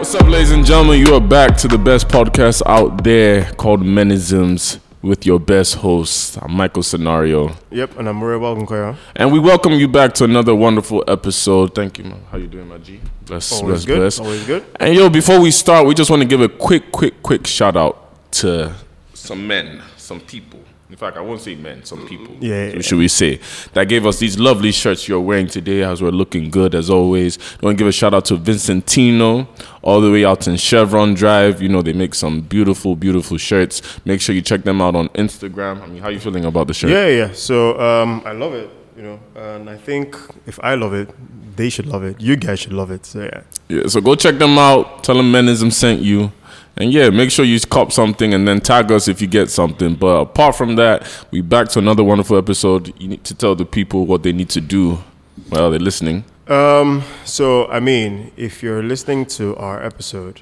What's up, ladies and gentlemen? You are back to the best podcast out there called Menisms with your best host, I'm Michael Scenario. Yep, and I'm very welcome, Koya. And we welcome you back to another wonderful episode. Thank you, man. How you doing, my G? Bless, Always bless, good. bless. Always good. And yo, before we start, we just want to give a quick, quick, quick shout out to some men, some people. In fact, I won't say men, some people. Yeah, So Should we say that gave us these lovely shirts you're wearing today, as we're looking good as always. I want to give a shout out to Vincentino, all the way out in Chevron Drive. You know they make some beautiful, beautiful shirts. Make sure you check them out on Instagram. I mean, how are you feeling about the shirt? Yeah, yeah. So um, I love it, you know, and I think if I love it, they should love it. You guys should love it. So yeah. Yeah, so go check them out. Tell them Menism sent you. And yeah, make sure you cop something and then tag us if you get something. But apart from that, we back to another wonderful episode. You need to tell the people what they need to do while they're listening. Um, so I mean, if you're listening to our episode,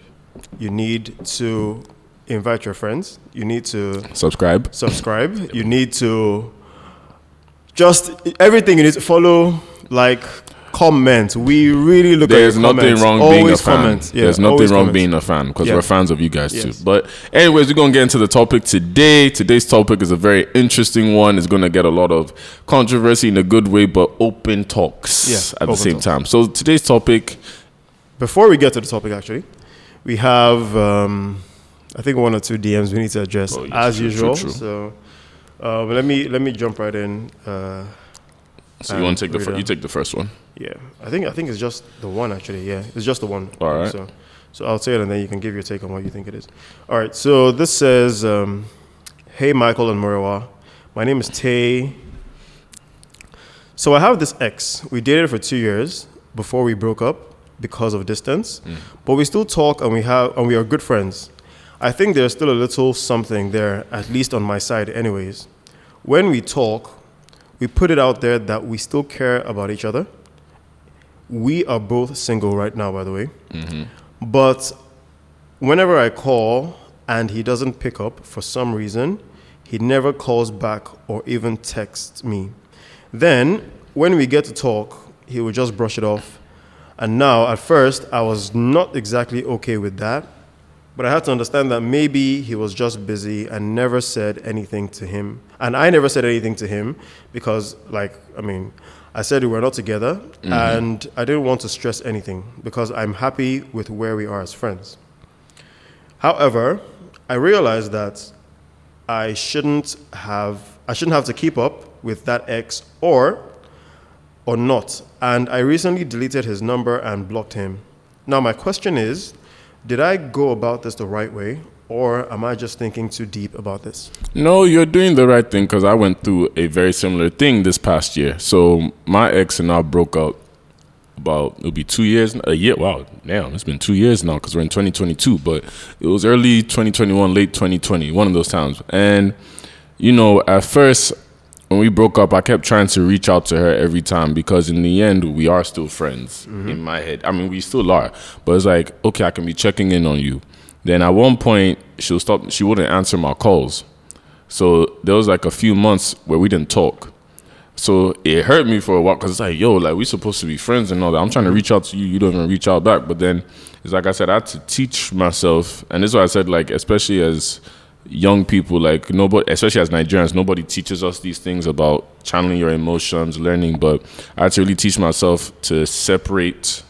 you need to invite your friends. You need to Subscribe. subscribe. You need to just everything you need to follow, like comment. We really look There's at nothing comments. wrong always being a fan. comment. Yeah, There's nothing wrong comment. being a fan because Yeah. we're fans of you guys Yes. too. But anyways, we're gonna get into the topic today. Today's topic is a very interesting one. It's gonna get a lot of controversy in a good way, but open talks Yeah, at the same talks. time. So today's topic Before we get to the topic, actually, we have um, I think one or two DMs we need to address Oh, as true, true, usual. true. So uh, let me let me jump right in. Uh, So you want to take the fir- you take the first one. yeah, I think I think it's just the one actually. Yeah, it's just the one. All right. So so I'll say it and then you can give your take on what you think it is. All right. So this says, um, "Hey Michael and Muriwa, my name is Tay. So I have this ex. We dated for two years before we broke up because of distance, but we still talk and we have and we are good friends. I think there's still a little something there, at least on my side, anyways. When we talk, we put it out there that we still care about each other. We are both single right now, by the way. Mm-hmm. But whenever I call and he doesn't pick up for some reason, he never calls back or even texts me. Then, when we get to talk, he will just brush it off. And now, at first, I was not exactly okay with that, but I had to understand that maybe he was just busy and never said anything to him. And I never said anything to him because, like, I mean, I said we were not together mm-hmm. and I didn't want to stress anything because I'm happy with where we are as friends. However, I realized that I shouldn't have I shouldn't have to keep up with that ex or or not. And I recently deleted his number and blocked him. Now my question is, did I go about this the right way or am I just thinking too deep about this? No, you're doing the right thing because I went through a very similar thing this past year. So my ex and I broke up about it'll be two years, a year. Wow, damn, it's been two years now because we're in 2022. But it was early 2021, late 2020, one of those times. And you know, at first when we broke up, I kept trying to reach out to her every time because in the end we are still friends. Mm-hmm. In my head, I mean, we still are. But it's like, okay, I can be checking in on you. Then at one point, she'll stop. She wouldn't answer my calls. So there was like a few months where we didn't talk. So it hurt me for a while because it's like, yo, like we supposed to be friends and all that. I'm trying to reach out to you, you don't even reach out back. But then it's like I said, I had to teach myself, and this is why I said, like, especially as young people, like nobody, especially as Nigerians, nobody teaches us these things about channeling your emotions, learning. But I had to really teach myself to separate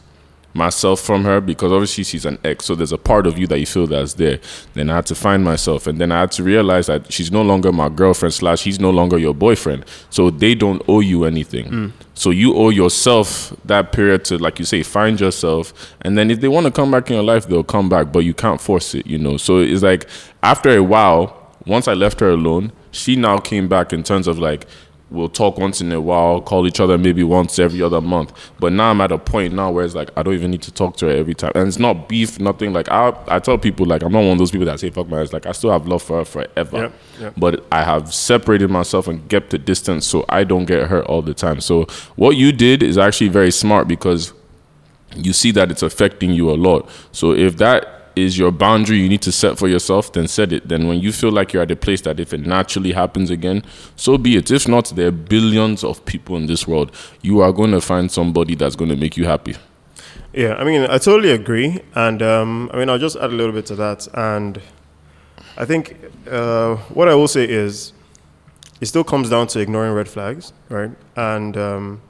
myself from her because obviously she's an ex so there's a part of you that you feel that's there then i had to find myself and then i had to realize that she's no longer my girlfriend slash he's no longer your boyfriend so they don't owe you anything mm. So you owe yourself that period to like you say find yourself. And then if they want to come back in your life they'll come back but you can't force it you know? So it's like after a while once i left her alone she now came back in terms of like we'll talk once in a while, call each other maybe once every other month. But now I'm at a point now where it's like I don't even need to talk to her every time, and it's not beef, nothing. Like I, I tell people like I'm not one of those people that say fuck my ass. Like I still have love for her forever, Yep, yep. but I have separated myself and kept the distance so I don't get hurt all the time. So what you did is actually very smart because you see that it's affecting you a lot. So if that is your boundary you need to set for yourself, then set it. Then when you feel like you're at a place that if it naturally happens again, so be it. If not, there are billions of people in this world. You are going to find somebody that's going to make you happy. Yeah, I mean, I totally agree, and um, I mean, I'll just add a little bit to that, and I think uh, what I will say is, it still comes down to ignoring red flags, right? And um,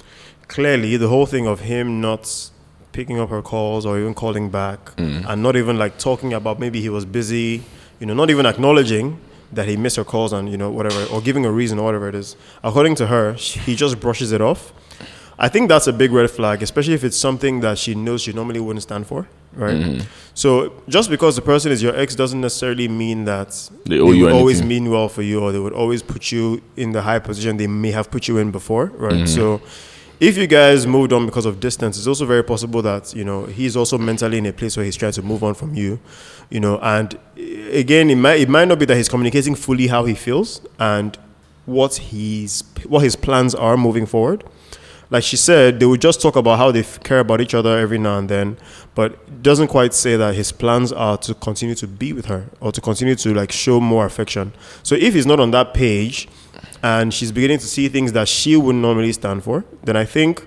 clearly, the whole thing of him not picking up her calls or even calling back, Mm. and not even like talking about maybe he was busy, you know, not even acknowledging that he missed her calls and you know whatever, or giving a reason or whatever it is. According to her, she, he just brushes it off. I think that's a big red flag, especially if it's something that she knows she normally wouldn't stand for, right? Mm-hmm. So just because the person is your ex doesn't necessarily mean that They you would always mean well for you or they would always put you in the high position they may have put you in before, right? Mm-hmm. So if you guys moved on because of distance, it's also very possible that, you know, he's also mentally in a place where he's trying to move on from you, you know, and again, it might, it might not be that he's communicating fully how he feels and what he's, what his plans are moving forward like she said, they would just talk about how they f- care about each other every now and then, but doesn't quite say that his plans are to continue to be with her or to continue to like show more affection. So if he's not on that page and she's beginning to see things that she wouldn't normally stand for, then I think,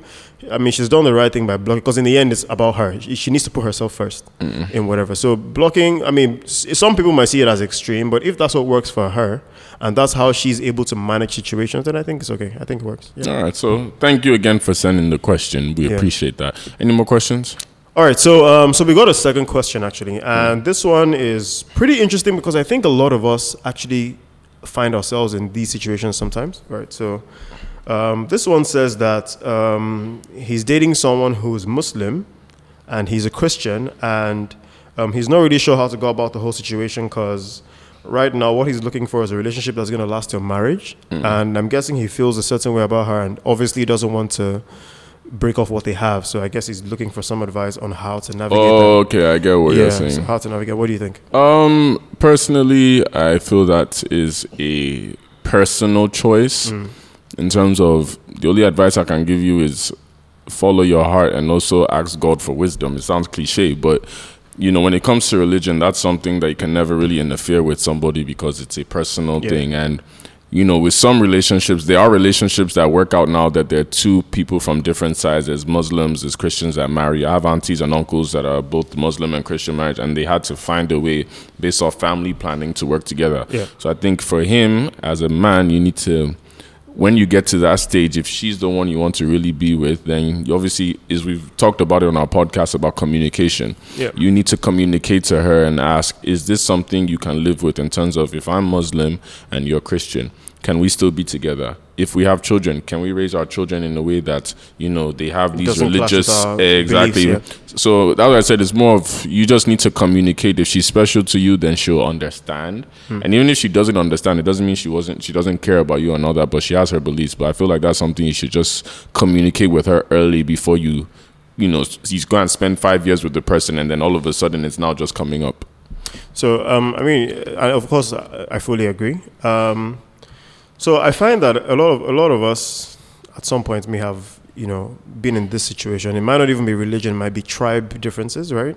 I mean, she's done the right thing by blocking because in the end, it's about her. She, she needs to put herself 1st in whatever. So blocking, I mean, s- some people might see it as extreme, but if that's what works for her and that's how she's able to manage situations, then I think it's okay. I think it works. Yeah. All right. So thank you again for sending the question. We Yeah. appreciate that. Any more questions? All right, so um, so we got a second question actually, and this one is pretty interesting because I think a lot of us actually find ourselves in these situations sometimes, right? So um, this one says that um, he's dating someone who's Muslim, and he's a Christian, and um, he's not really sure how to go about the whole situation because right now what he's looking for is a relationship that's going to last till marriage, and I'm guessing he feels a certain way about her, and obviously doesn't want to break off what they have. So I guess he's looking for some advice on how to navigate. Oh, okay. I get what that. you're Yeah, so saying. how to navigate. What do you think? Um, personally, I feel that is a personal choice. In terms of the only advice I can give you is follow your heart and also ask God for wisdom. It sounds cliche, but you know, when it comes to religion, that's something that you can never really interfere with somebody because it's a personal Yeah. thing. And you know, with some relationships, there are relationships that work out now that there are two people from different sides. There's Muslims, there's Christians that marry. I have aunties and uncles that are both Muslim and Christian marriage, and they had to find a way based off family planning to work together. Yeah. So I think for him, as a man, you need to when you get to that stage, if she's the one you want to really be with, then you obviously, as we've talked about it on our podcast about communication, Yeah. you need to communicate to her and ask, is this something you can live with in terms of if I'm Muslim and you're Christian, can we still be together? If we have children, can we raise our children in a way that you know they have these Doesn't religious our exactly? beliefs, So that's what I said. It's more of you just need to communicate. If she's special to you, then she'll understand. Hmm. And even if she doesn't understand, it doesn't mean she wasn't. She doesn't care about you and all that. But she has her beliefs. But I feel like that's something you should just communicate with her early before you, you know, you go and spend five years with the person, and then all of a sudden it's now just coming up. So, um, I mean, I, of course, I, I fully agree. Um, so I find that a lot of a lot of us, at some point, may have you know been in this situation. It might not even be religion; it might be tribe differences, right?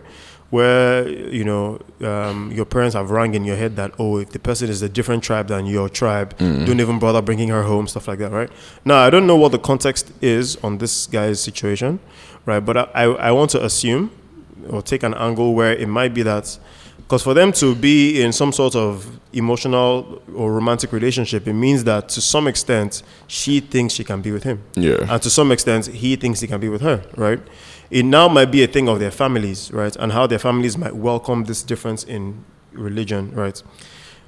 Where you know um, your parents have rang in your head that oh, if the person is a different tribe than your tribe, don't even bother bringing her home, stuff like that, right? Now, I don't know what the context is on this guy's situation, right? But I, I, I want to assume or take an angle where it might be that because for them to be in some sort of emotional or romantic relationship, it means that to some extent she thinks she can be with him, Yeah. and to some extent he thinks he can be with her, right? It now might be a thing of their families, right, and how their families might welcome this difference in religion, right?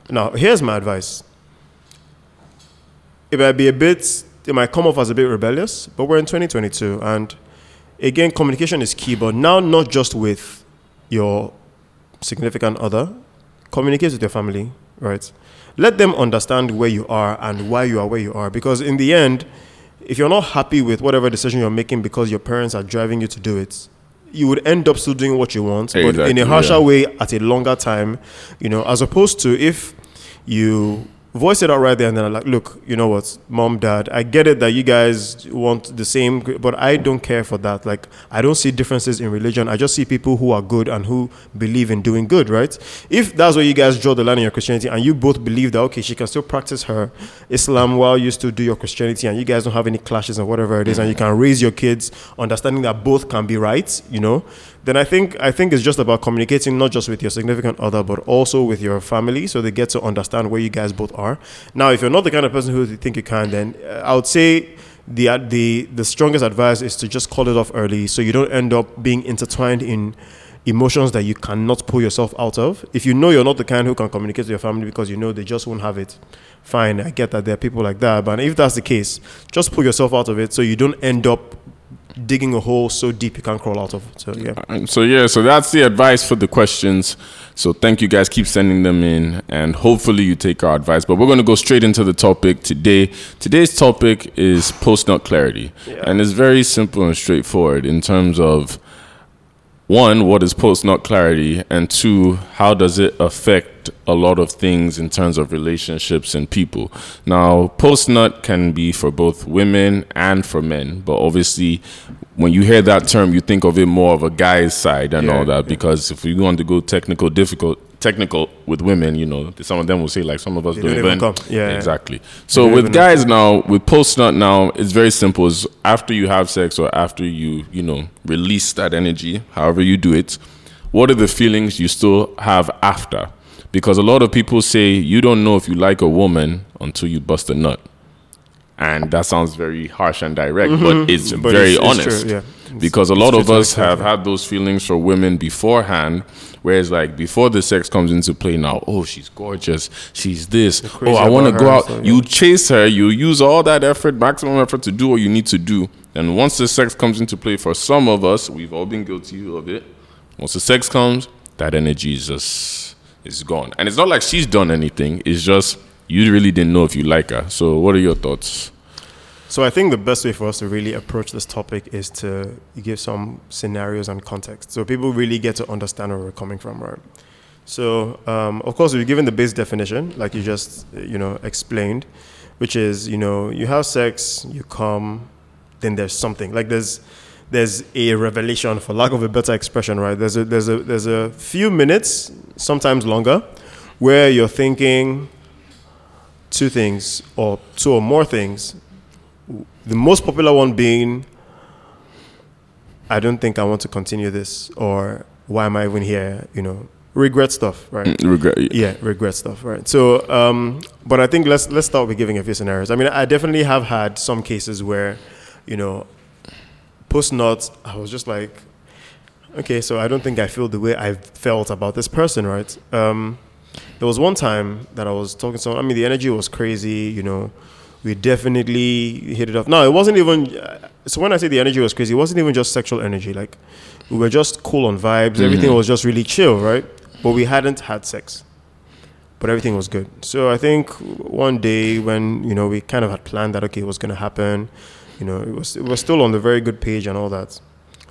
Now, here's my advice. It might be a bit, it might come off as a bit rebellious, but we're in 2022, and again, communication is key, but now not just with your significant other, communicate with your family, right? Let them understand where you are and why you are where you are. Because in the end, if you're not happy with whatever decision you're making because your parents are driving you to do it, you would end up still doing what you want, but in a harsher yeah. way at a longer time, you know, as opposed to if you voice it out right there and then I'm like, look, you know what, mom, dad, I get it that you guys want the same, but I don't care for that. Like, I don't see differences in religion. I just see people who are good and who believe in doing good, right? If that's where you guys draw the line in your Christianity and you both believe that, okay, she can still practice her Islam while you still do your Christianity and you guys don't have any clashes and whatever it is, and you can raise your kids understanding that both can be right, you know, then I think I think it's just about communicating not just with your significant other but also with your family so they get to understand where you guys both are. Now, if you're not the kind of person who you think you can, then uh, I would say the the the strongest advice is to just call it off early so you don't end up being intertwined in emotions that you cannot pull yourself out of. If you know you're not the kind who can communicate to your family because you know they just won't have it, fine. I get that there are people like that, but if that's the case, just pull yourself out of it so you don't end up digging a hole so deep you can't crawl out of. So yeah. So yeah, so that's the advice for the questions. So thank you guys. Keep sending them in, and hopefully you take our advice. But we're going to go straight into the topic today. Today's topic is post nut clarity, and it's very simple and straightforward in terms of one, what is post nut clarity, and two, how does it affect a lot of things in terms of relationships and people. Now, post nut can be for both women and for men, but obviously, when you hear that term, you think of it more of a guy's side and Yeah, all that. yeah. Because if we want to go technical, difficult, technical with women, you know, some of them will say like some of us They don't, don't even come. Yeah, exactly. So with even know. guys now, with post nut now, it's very simple. It's after you have sex or after you, you know, release that energy, however you do it, what are the feelings you still have after? Because a lot of people say you don't know if you like a woman until you bust a nut. And that sounds very harsh and direct, but it's Mm-hmm. But very it's- it's honest. true, yeah. Because a lot of us have had those feelings for women beforehand, whereas like before the sex comes into play now, oh she's gorgeous, she's this, oh I want to go out. stuff, You chase her, you use all that effort, maximum effort to do what you need to do. And once the sex comes into play, for some of us, we've all been guilty of it. Once the sex comes, that energy is just is gone. And it's not like she's done anything. It's just you really didn't know if you like her. So what are your thoughts? So I think the best way for us to really approach this topic is to give some scenarios and context, so people really get to understand where we're coming from, right? So um, of course we've given the base definition, like you just you know explained, which is you know you have sex, you come, then there's something like there's there's a revelation, for lack of a better expression, right? There's a there's a there's a few minutes, sometimes longer, where you're thinking two things or two or more things the most popular one being, I don't think I want to continue this, or why am I even here? You know, regret stuff, right? Regret. Yeah, regret stuff, right? So, um, but I think let's let's start with giving a few scenarios. I mean, I definitely have had some cases where, you know, post nuts, I was just like, okay, so I don't think I feel the way I felt about this person, right? Um, there was one time that I was talking to someone. I mean, the energy was crazy. You know, we definitely hit it off. No, it wasn't even. uh, So when I say the energy was crazy, it wasn't even just sexual energy. Like we were just cool on vibes. Everything was just really chill, right? But we hadn't had sex. But everything was good. So I think one day when you know we kind of had planned that okay, it was going to happen. You know, it was it was still on the very good page and all that.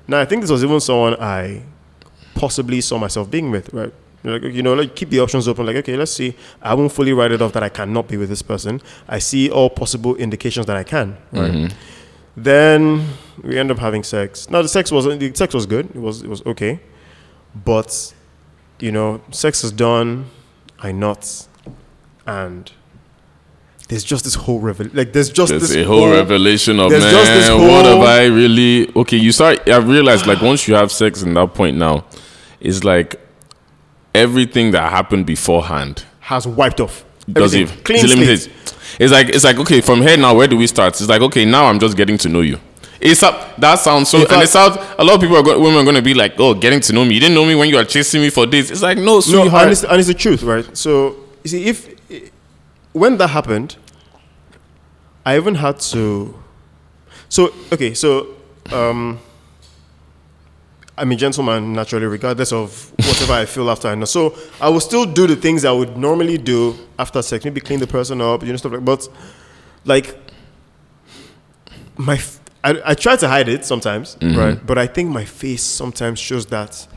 Now I think this was even someone I possibly saw myself being with, right? Like, you know, like keep the options open. Like, okay, let's see. I won't fully write it off that I cannot be with this person. I see all possible indications that I can, right? Mm-hmm. Then we end up having sex. Now the sex wasn't the sex was good. It was it was okay, but you know, sex is done. I not, and there's just this whole revel like there's just There's this a whole revelation of man. just this what have whole- I really? Okay, you start. I realized like once you have sex in that point now, it's like everything that happened beforehand has wiped off. does it. Clean it's. It's like it's like okay, from here now, where do we start? It's like okay, now I'm just getting to know you. It's up. That sounds so. And it sounds. A lot of people are go, women are going to be like, oh, getting to know me. You didn't know me when you were chasing me for days. It's like no, No, sweetheart. and it's, and it's the truth, right? So you see, if when that happened, I even had to. So okay, so um, I'm a gentleman naturally, regardless of whatever I feel after I know. So I will still do the things I would normally do after sex, maybe clean the person up, you know, stuff like. But like my, f- I, I try to hide it sometimes, mm-hmm. right? But I think my face sometimes shows that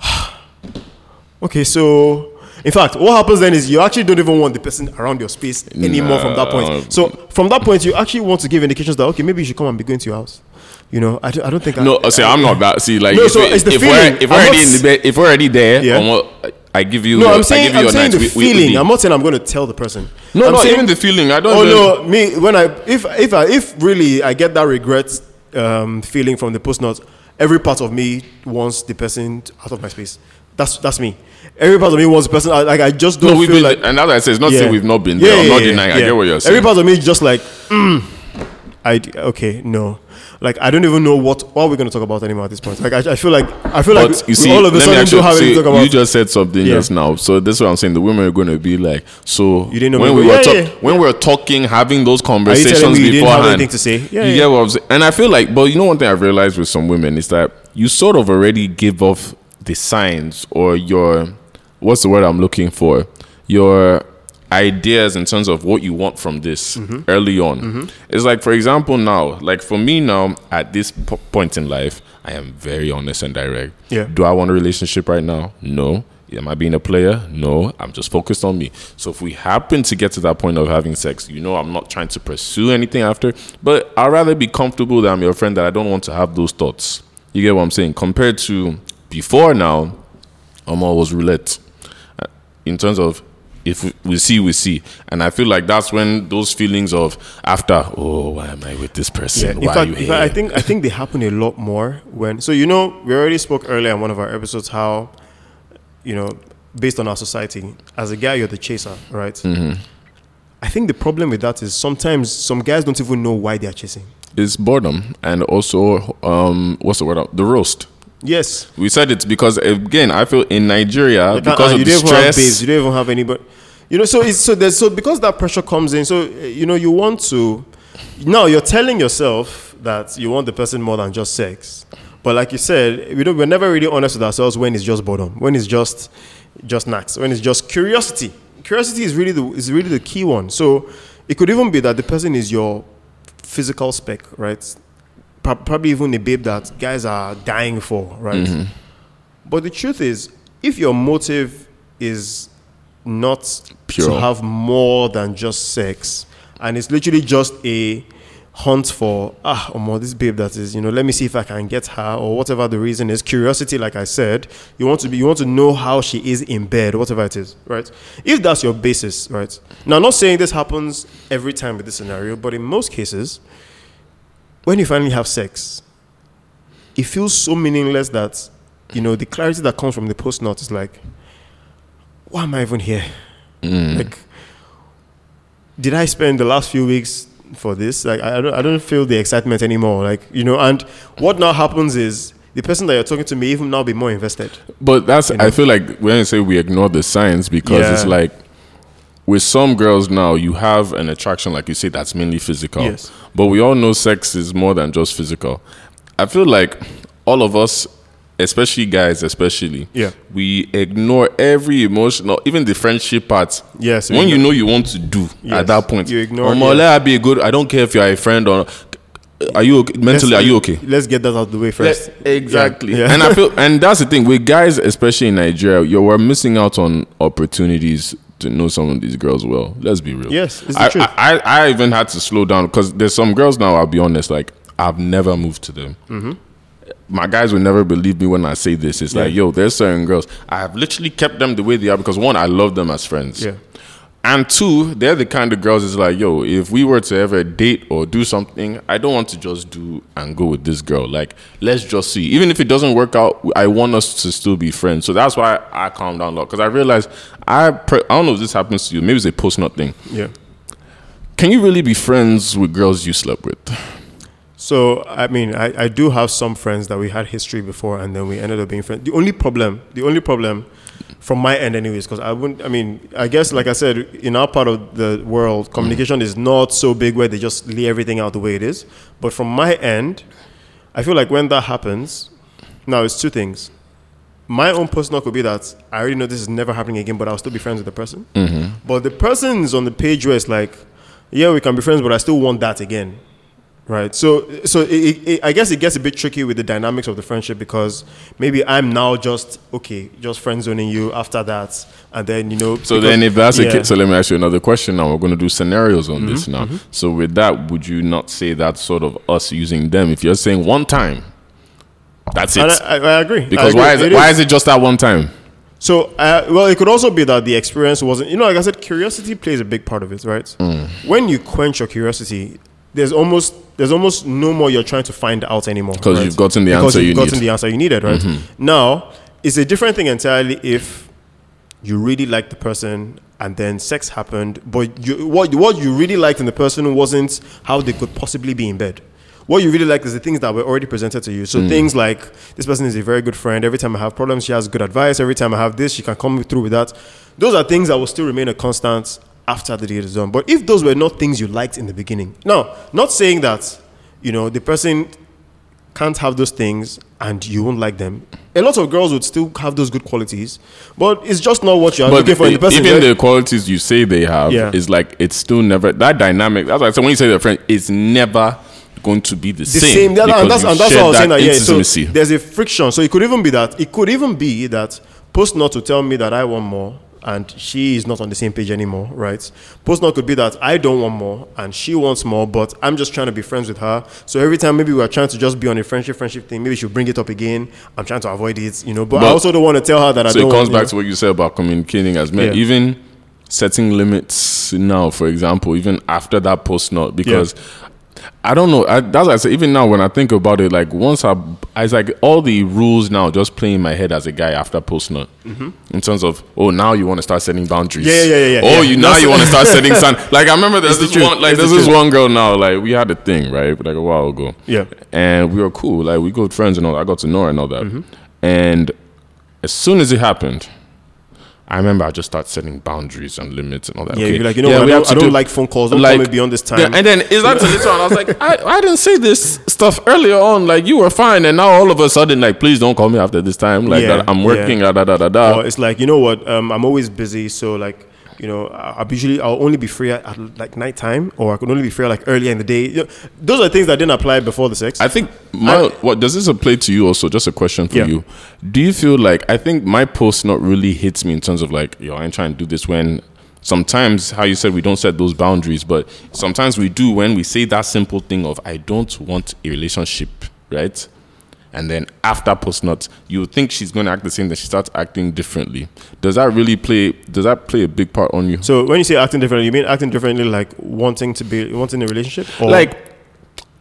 okay, so In fact, what happens then is you actually don't even want the person around your space anymore from that point. So from that point, you actually want to give indications that okay, maybe you should come and be going to your house. You know, I don't, I don't think. No, I, see, I'm not that. See, like, No, if, so it- it's the if feeling. we're if we're I'm already not in the bed, if we're already there, Yeah. What- I give you. No, I I'm give saying you I'm saying the We- feeling. we- I'm not saying I'm going to tell the person. No, I'm not saying- even the feeling. I don't. Oh even- no, me when I if if I if really I get that regret um, feeling from the post nut, every part of me wants the person out of my space. That's that's me. Every part of me wants the person. I- Like I just don't No, we've feel been, like. and as I say, it's not Yeah. saying we've not been Yeah, there. I'm not yeah, denying. I get what you're saying. Every part of me is just like, mm, I okay, no. Like I don't even know what what we're going to talk about anymore at this point. Like I, I feel like I feel like you see, all of a sudden actually, don't have anything to talk about. you just said something Yeah. just now. So that's what I'm saying. The women are going to be like, so You didn't know when we were yeah, yeah, when we were talking, having those conversations you didn't have beforehand. anything to say? Yeah, you yeah. get what I'm saying? And I feel like, but you know, one thing I've realized with some women is that you sort of already give off the signs or your what's the word I'm looking for? Your ideas in terms of what you want from this Mm-hmm. early on. It's like, for example, now, like for me now at this po- point in life, I am very honest and direct. Yeah. Do I want a relationship right now? No. Am I being a player? No. I'm just focused on me. So if we happen to get to that point of having sex, you know, I'm not trying to pursue anything after, but I'd rather be comfortable that I'm your friend that I don't want to have those thoughts. You get what I'm saying? Compared to before now, I'm always roulette Uh, in terms of if we- see, we see. And I feel like that's when those feelings of after, oh, why am I with this person? Yeah, why fact, are you here? fact, I think I think they happen a lot more when. So you know, we already spoke earlier in one of our episodes how, you know, based on our society, as a guy, you're the chaser, right? Mm-hmm. I think the problem with that is sometimes some guys don't even know why they are chasing. it's boredom and also um what's the word the roast Yes, we said it because again i feel in nigeria Like, because uh, of you the have babes, you don't even have anybody. You know, so it's so there's so because that pressure comes in. So you know, you want to now you're telling yourself that you want the person more than just sex. But like you said, we don't, we're never really honest with ourselves when it's just boredom, when it's just just knacks, when it's just curiosity. Curiosity is really the is really the key one. So it could even be that the person is your physical spec, right? Pro- Probably even a babe that guys are dying for, right? But the truth is, if your motive is not Pure. to have more than just sex, and it's literally just a hunt for ah, oh this babe that is, you know, let me see if I can get her or whatever the reason is. Curiosity, like I said, you want to be, you want to know how she is in bed, whatever it is, right? If that's your basis, right? Now, I'm not saying this happens every time with this scenario, but in most cases, when you finally have sex, it feels so meaningless that you know the clarity that comes from the post nut is like, why am I even here? Mm. Like, did I spend the last few weeks for this? Like, I I don't, I don't feel the excitement anymore. Like, you know, and what now happens is the person that you're talking to may even now be more invested. but that's i feel like when i say we ignore the signs because it's like with some girls now you have an attraction like you say that's mainly physical Yes. but we all know sex is more than just physical i feel like all of us especially guys especially Yeah. we ignore every emotional even the friendship part Yes, when you know you want to do Yes. at that point You ignore- Omo, yeah. let her be a good i don't care if you're a friend or are you okay? mentally Let's- are you okay Let's get that out of the way first. Le- exactly. Yeah. And I feel, and that's the thing with guys, especially in Nigeria, you we're missing out on opportunities to know some of these girls well. Let's be real. Yes, it's the I, truth. I, I, I even had to slow down because there's some girls now. I'll be honest, like I've never moved to them. Mm-hmm. My guys will never believe me when I say this. It's like, yo, there's certain girls. I have literally kept them the way they are because one, I love them as friends. Yeah. And two, they're the kind of girls is like, yo, if we were to ever date or do something, I don't want to just do and go with this girl. Like, let's just see. Even if it doesn't work out, I want us to still be friends. So that's why I calm down a lot because I realize I pre- I don't know if this happens to you. Maybe it's a post nut thing. Yeah. Can you really be friends with girls you slept with? So I mean, I, I do have some friends that we had history before, and then we ended up being friends. The only problem, the only problem, from my end, anyways, because I wouldn't. I mean, I guess like I said, in our part of the world, communication is not so big where they just lay everything out the way it is. But from my end, I feel like when that happens, now it's two things. My own personal could be that I already know this is never happening again, but I'll still be friends with the person. Mm-hmm. But the person is on the page where it's like, yeah, we can be friends, but I still want that again right? So, so it, it, it- I guess it gets a bit tricky with the dynamics of the friendship because maybe I'm now just okay, just friend zoning you after that, and then you know. So then, if that's yeah. Mm-hmm, case, so let me ask you another question. Now we're going to do scenarios on this now. So with that, would you not say that sort of us using them? If you're saying one time, that's it. I, I, I agree I because agree. why is it, why is it just that one time? So, uh, well, it could also be that the experience wasn't, you know, like I said, curiosity plays a big part of it, right? Mm. When you quench your curiosity, there's almost there's almost no more you're trying to find out anymore 'Cause right? you've gotten the because answer you've you gotten need. Mm-hmm. the answer you needed, right? Now, it's a different thing entirely if you really like the person and then sex happened, but you, what what you really liked in the person wasn't how they could possibly be in bed. What you really liked is the things that were already presented to you. So Mm. things like this person is a very good friend. Every time I have problems, she has good advice. Every time I have this, she can come through with that. Those are things that will still remain a constant after the deal is done. But if those were not things you liked in the beginning, now, not saying that you know the person can't have those things and you won't like them. A lot of girls would still have those good qualities, but it's just not what you're looking for in the person. even right? the qualities you say they have Yeah. is like it's still never that dynamic. That's why I said when you say the friend, it's never going to be the, the same. same. Because and that's, and that's what I was saying. That, yeah, so intimacy. there's a friction. So it could even be that. It could even be that post nut to tell me that I want more, and she is not on the same page anymore, right? Post nut could be that I don't want more, and she wants more, but I'm just trying to be friends with her. So every time maybe we're trying to just be on a friendship, friendship thing, maybe she'll bring it up again. I'm trying to avoid it, you know. But, I also don't want to tell her that I so don't. it comes want, back you to what you said about communicating as men. Yeah. Even setting limits now, for example, even after that post nut, because I don't know. I, that's I say even now when I think about it, like once I, it's like all the rules now just play in my head as a guy after post nut, in terms of oh now you want to start setting boundaries. Mm-hmm. Yeah, yeah, yeah, yeah, Oh, yeah. you now That's- you want to start setting sun. Like I remember there's the this one, like It's the this truth. one girl now. Like we had a thing right, like a while ago. Yeah. and we were cool. Like we good friends and all. that. I got to know her and all that. Mm-hmm. And as soon as it happened, I remember I just started setting boundaries and limits and all that. Yeah, Okay. you'd be like, you know Yeah, what, I don't, I don't do- like phone calls. Don't like- call me beyond this time. Yeah, and then it's not to this one. I was like, I, I didn't say this stuff earlier on. Like you were fine, and now all of a sudden, like, please don't call me after this time. Like Yeah, that I'm working. Da da da da da. or it's like you know what um, i'm always busy so like you know I- i'll usually i'll only be free at, at like nighttime or i could only be free like earlier in the day you know, those are things that didn't apply before the sex I think my what does this apply to you also? Just a question for Yeah. you. Do you feel like I think my post nut really hits me in terms of like, yo, I ain't trying to do this when sometimes how you said we don't set those boundaries, but sometimes we do when we say that simple thing of I don't want a relationship, right? And then after post nut, you think she's going to act the same, then she starts acting differently. Does that really play? Does that play a big part on you? so when you say acting differently you mean acting differently like wanting to be wanting a relationship or like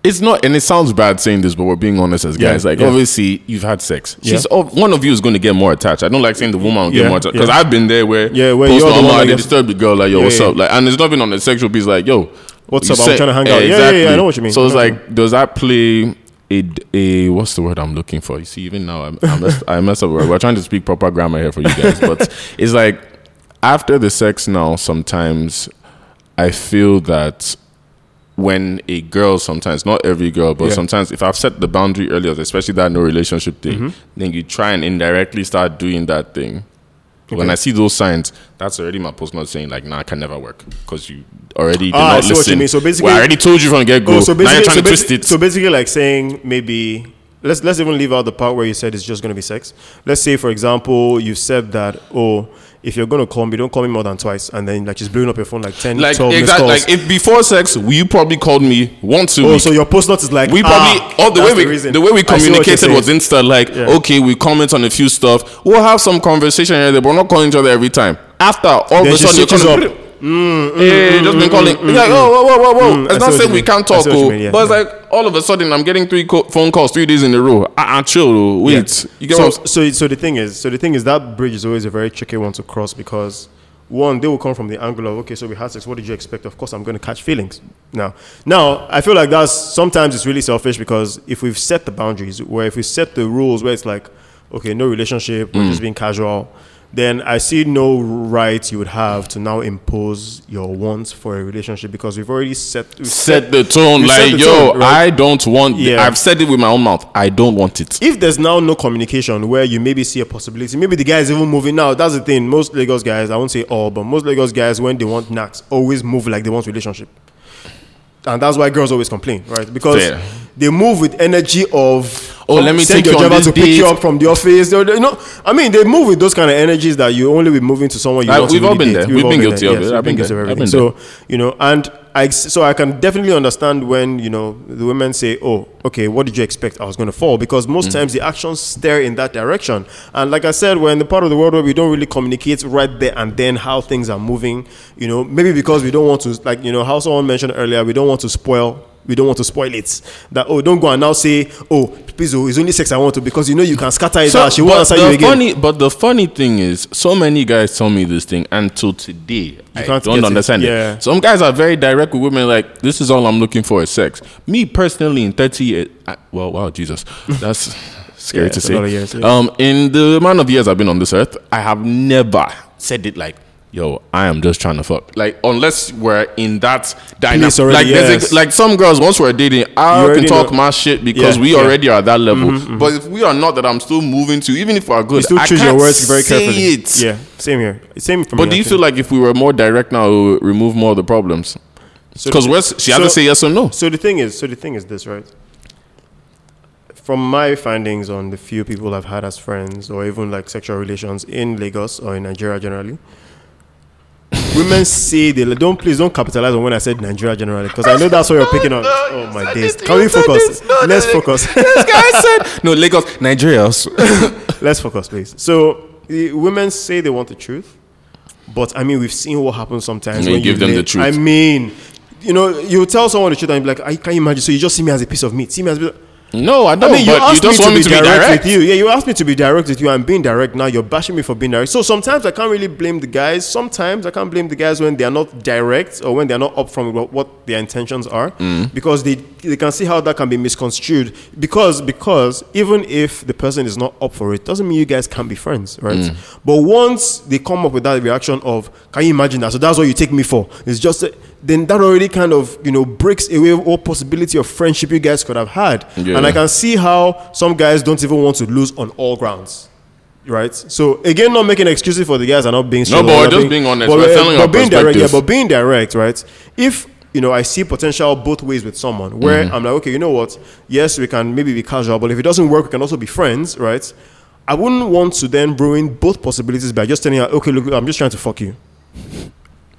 it's not and it sounds bad saying this but we're being honest as Yeah, guys like yeah. obviously you've had sex Yeah. she's oh, one of you is going to get more attached i don't like saying the woman will get Yeah, more attached because yeah. i've been there where Yeah, where you're the one I that did gets- disturb the girl like yo Yeah, what's yeah. up like and it's not been on the sexual piece like yo What's up? I'm trying to hang out. Yeah, yeah, yeah, I know what you mean. so it's what like does that play a, a what's the word i'm looking for you see even now I'm, I, messed, I messed up we're trying to speak proper grammar here for you guys but it's like after the sex now sometimes i feel that when a girl sometimes not every girl but Yeah. sometimes if i've set the boundary earlier especially that no relationship thing Mm-hmm. then you try and indirectly start doing that thing when i see those signs that's already my post nut saying like nah i can never work because you already did ah, I not see what you mean. So basically- well, i already told you from the get-go Oh, so now basically, you're trying so, to twist it so basically, like saying maybe let's let's even leave out the part where you said it's just going to be sex. Let's say, for example, you said that oh, if you're to call me, don't call me more than twice, and then like she's blowing up your phone like 10, like 12 missed exactly like if before sex you probably called me once a oh, week. so your post nut is like we probably ah, all the way we reason. the way we I see what you're communicated was insta like Yeah. okay we comment on a few stuff. We'll have some conversation here but we're not calling each other every time. After all Then of a sudden you're switches calling up. hey just been calling You're like oh whoa whoa whoa. whoa Mm, it's not saying we can't talk see what you oh mean, yeah, but it's yeah. like all of a sudden I'm getting three co- phone calls three days in a row. Ah uh, chill oh, wait. You get so, what so so the thing is so the thing is that bridge is always a very tricky one to cross because one they will come from the angle of okay so we had sex what did you expect? Of course i'm going to catch feelings. Now now i feel like that's sometimes it's really selfish because if we've set the boundaries where if we set the rules where it's like okay no relationship we're Mm. just being casual then i see no right you would have to now impose your wants for a relationship because we've already set we've set the tone like the yo tone, right? I don't want Yeah. I've said it with my own mouth I don't want it if there's now no communication where you maybe see a possibility, maybe the guy is even moving now. That's the thing. Most Lagos guys, I won't say all, but most Lagos guys, when they want knacks, always move like they want relationship. and that's why girls always complain, right? Because Fair. they move with energy of Oh, let me send take your you driver to pick you up from the office. You know, I mean, they move with those kind of energies that you only be moving to someone you to we've all been date. there. We've all been guilty of it. we've I've been guilty of everything. So you know, and I so I can definitely understand when you know the women say, "Oh, okay, what did you expect? I was going to fall," because most Mm. times the actions stare in that direction. And like I said, we're in the part of the world where we don't really communicate right there and then how things are moving. You know, maybe because we don't want to, like you know, how someone mentioned earlier, we don't want to spoil. We don't want to spoil it. That oh, don't go and now say, oh, please, oh, it's only sex I want to because you know you can scatter it out. She won't but answer the you again. funny, but the funny thing is, so many guys tell me this thing, and till today, I can't don't get it. understand it. Yeah. Some guys are very direct with women, like this is all I'm looking for is sex. Me personally, in 30 years, I, well, wow, Jesus, that's scary Yeah, to say. years, yeah. Um, in the amount of years I've been on this earth, I have never said it like. Yo, I am just trying to fuck. Like, unless we're in that dynamic. Like, there's yes. a, like some girls, once we're dating, I You can talk know. my shit because Yeah, we yeah. already are at that level. Mm-hmm, mm-hmm. But if we are not, that I'm still moving to, even if we're good, You still I choose can't your words very carefully. It. Yeah, same here. Same for me. But do you feel like if we were more direct now, it would remove more of the problems? So Because the- she has so- to say yes or no. So the thing is, so the thing is this, right? From my findings on the few people I've had as friends, or even like sexual relations in Lagos or in Nigeria generally, women say they don't please don't capitalize on when I said Nigeria generally because I know that's what you're picking on. Oh my days! Can we focus? Let's focus. this guy said no Lagos, Nigeria. Let's focus, please. So the women say they want the truth, but I mean we've seen what happens sometimes when You when give them lay- the truth. I mean, you know, you tell someone the truth and you're like, I can't imagine. So you just see me as a piece of meat. See me as. A piece No, I I don't. mean, you asked you just me, want to me be, to be direct, direct. with you. Yeah, you asked me to be direct with you. I'm being direct now. You're bashing me for being direct. So sometimes I can't really blame the guys. Sometimes I can't blame the guys when they are not direct or when they are not up from what, their intentions are, Mm. because they they can see how that can be misconstrued. Because because even if the person is not up for it, doesn't mean you guys can't be friends, right? Mm. But once they come up with that reaction of, "Can you imagine that?" So that's what you take me for. It's just a- then that already kind of you know breaks away all possibility of friendship you guys could have had. Yeah. And I can see how some guys don't even want to lose on all grounds. Right. So again, not making excuses for the guys are not being No, but just being honest. But, We're uh, telling but our being direct, yeah, but being direct, right? If you know, I see potential both ways with someone where Mm-hmm. I'm like, okay, you know what? Yes, we can maybe be casual, but if it doesn't work, we can also be friends, right? I wouldn't want to then ruin both possibilities by just telling her, okay, look, I'm just trying to fuck you.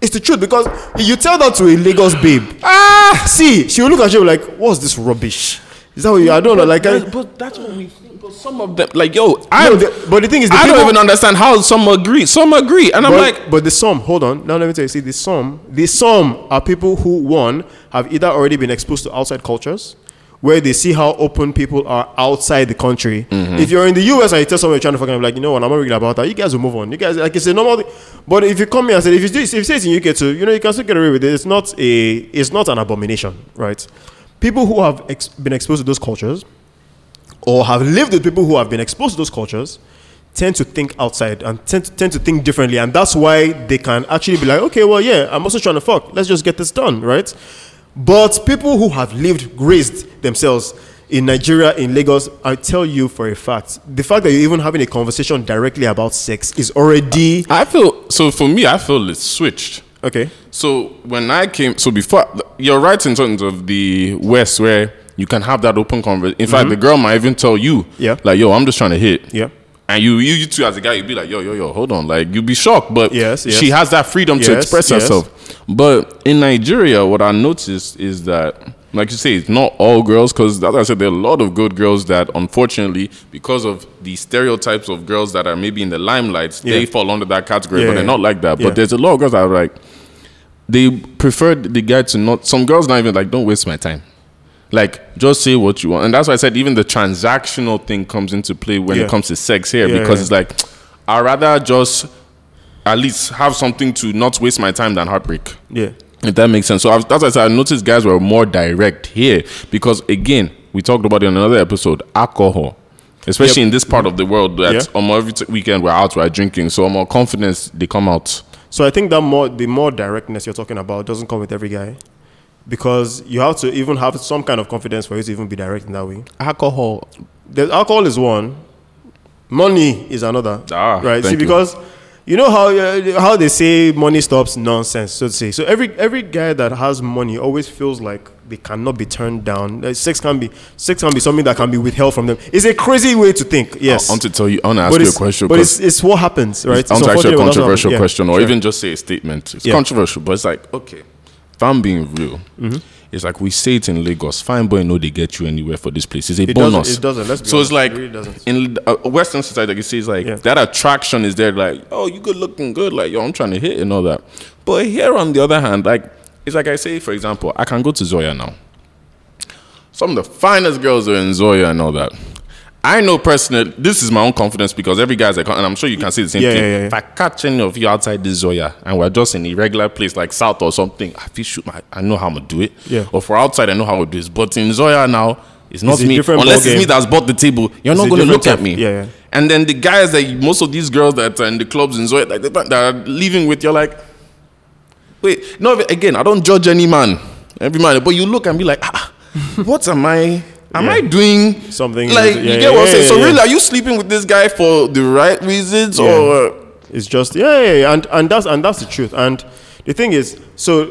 It's the truth because you tell that to a Lagos babe. Ah, see, she will look at you like, what's this rubbish? Is that what you? I don't know. Like, I, But, but that's what we think. But some of them, like yo, I, no, the, but the thing is, the I people, don't even understand how some agree. Some agree, and I'm like, but the sum, hold on. Now let me tell you. See, the sum, the sum are people who one have either already been exposed to outside cultures, where they see how open people are outside the country. Mm-hmm. If you're in the US and you tell someone you're trying to fucking, I'm like, you know what, I'm not really about that. You guys will move on. You guys, like it's a normal. Thing. But if you come here and say, if you do, if you say it's in UK too, you know, you can still get away with it. It's not a, it's not an abomination, right? People who have ex- been exposed to those cultures, or have lived with people who have been exposed to those cultures tend to think outside and tend to, tend to think differently and that's why they can actually be like okay well yeah i'm also trying to fuck let's just get this done right but people who have lived raised themselves in nigeria in lagos i tell you for a fact the fact that you're even having a conversation directly about sex is already I feel so. For me, I feel it's switched. okay So when I came, so before you're right in terms of the West, where you can have that open conversation. In fact, the girl might even tell you, Mm-hmm. Yeah. like, yo, I'm just trying to hit. yeah And you, you, you too, as a guy, you'd be like, yo, yo, yo, hold on. Like, you'd be shocked. But Yes, yes. she has that freedom to express yes. herself. But in Nigeria, what I noticed is that, like you say, it's not all girls, because as I said, there are a lot of good girls that, unfortunately, because of the stereotypes of girls that are maybe in the limelight, they fall under that category, Yeah, but they're yeah. not like that. Yeah. But there's a lot of girls that are like, they prefer the guy to not, some girls not even like, don't waste my time. Like, just say what you want. And that's why I said even the transactional thing comes into play when Yeah. it comes to sex here Yeah, because yeah. it's like, I'd rather just at least have something to not waste my time than heartbreak. yeah If that makes sense. So I've, that's why I said I noticed guys were more direct here because, again, we talked about it in another episode alcohol. Especially in this part of the world, that Yeah. almost every t- weekend we're out, we're drinking. So more confidence, they come out. So I think that more the more directness you're talking about doesn't come with every guy, because you have to even have some kind of confidence for you to even be direct in that way. Alcohol. The alcohol is one, money is another. Ah, right? See, thank you. because you know how uh, how they say money stops nonsense, so to say. So every every guy that has money always feels like they cannot be turned down. Uh, Sex can be sex can be something that can be withheld from them. It's a crazy way to think. Yes, I want to tell you, I want to ask but you a it's, question. but 'cause it's, it's what happens, right? I want It's to ask you a unfortunate, but that's what controversial happens. Yeah, question, or sure. even just say a statement. It's Yeah. controversial, but it's like, okay, if I'm being real, Mm-hmm. it's like we say it in Lagos. Fine boy, no, they get you anywhere for this place. It's a It bonus. doesn't- it doesn't, let's be so it's like It really in uh, Western society, like you see, it's like Yeah. that attraction is there. Like, oh, you good looking good. Like, yo, I'm trying to hit and all that. But here, on the other hand, like it's like I say, for example, I can go to Zoya now. Some of the finest girls are in Zoya and all that. I know personally, this is my own confidence because every guy's like, and I'm sure you can see the same Yeah, thing. yeah, yeah. If I catch any of you outside this Zoya and we're just in a regular place like South or something, I feel shoot, my, I know how I'm gonna do it. Yeah. Or for outside, I know how to do this. But in Zoya now, it's not It's me. Unless it's me that's bought the table, you're It's not gonna look at me. yeah, yeah. And then the guys that you- most of these girls that are in the clubs in Zoya like, that are living with, you're like, wait, no, again, I don't judge any man, every man, but you look and be like, ah, what am I? Am Yeah. I doing Something- like yeah, you get what I'm saying? so really, are you sleeping with this guy for the right reasons or? It's just yeah, yeah, yeah, and and that's and that's the truth. And the thing is, so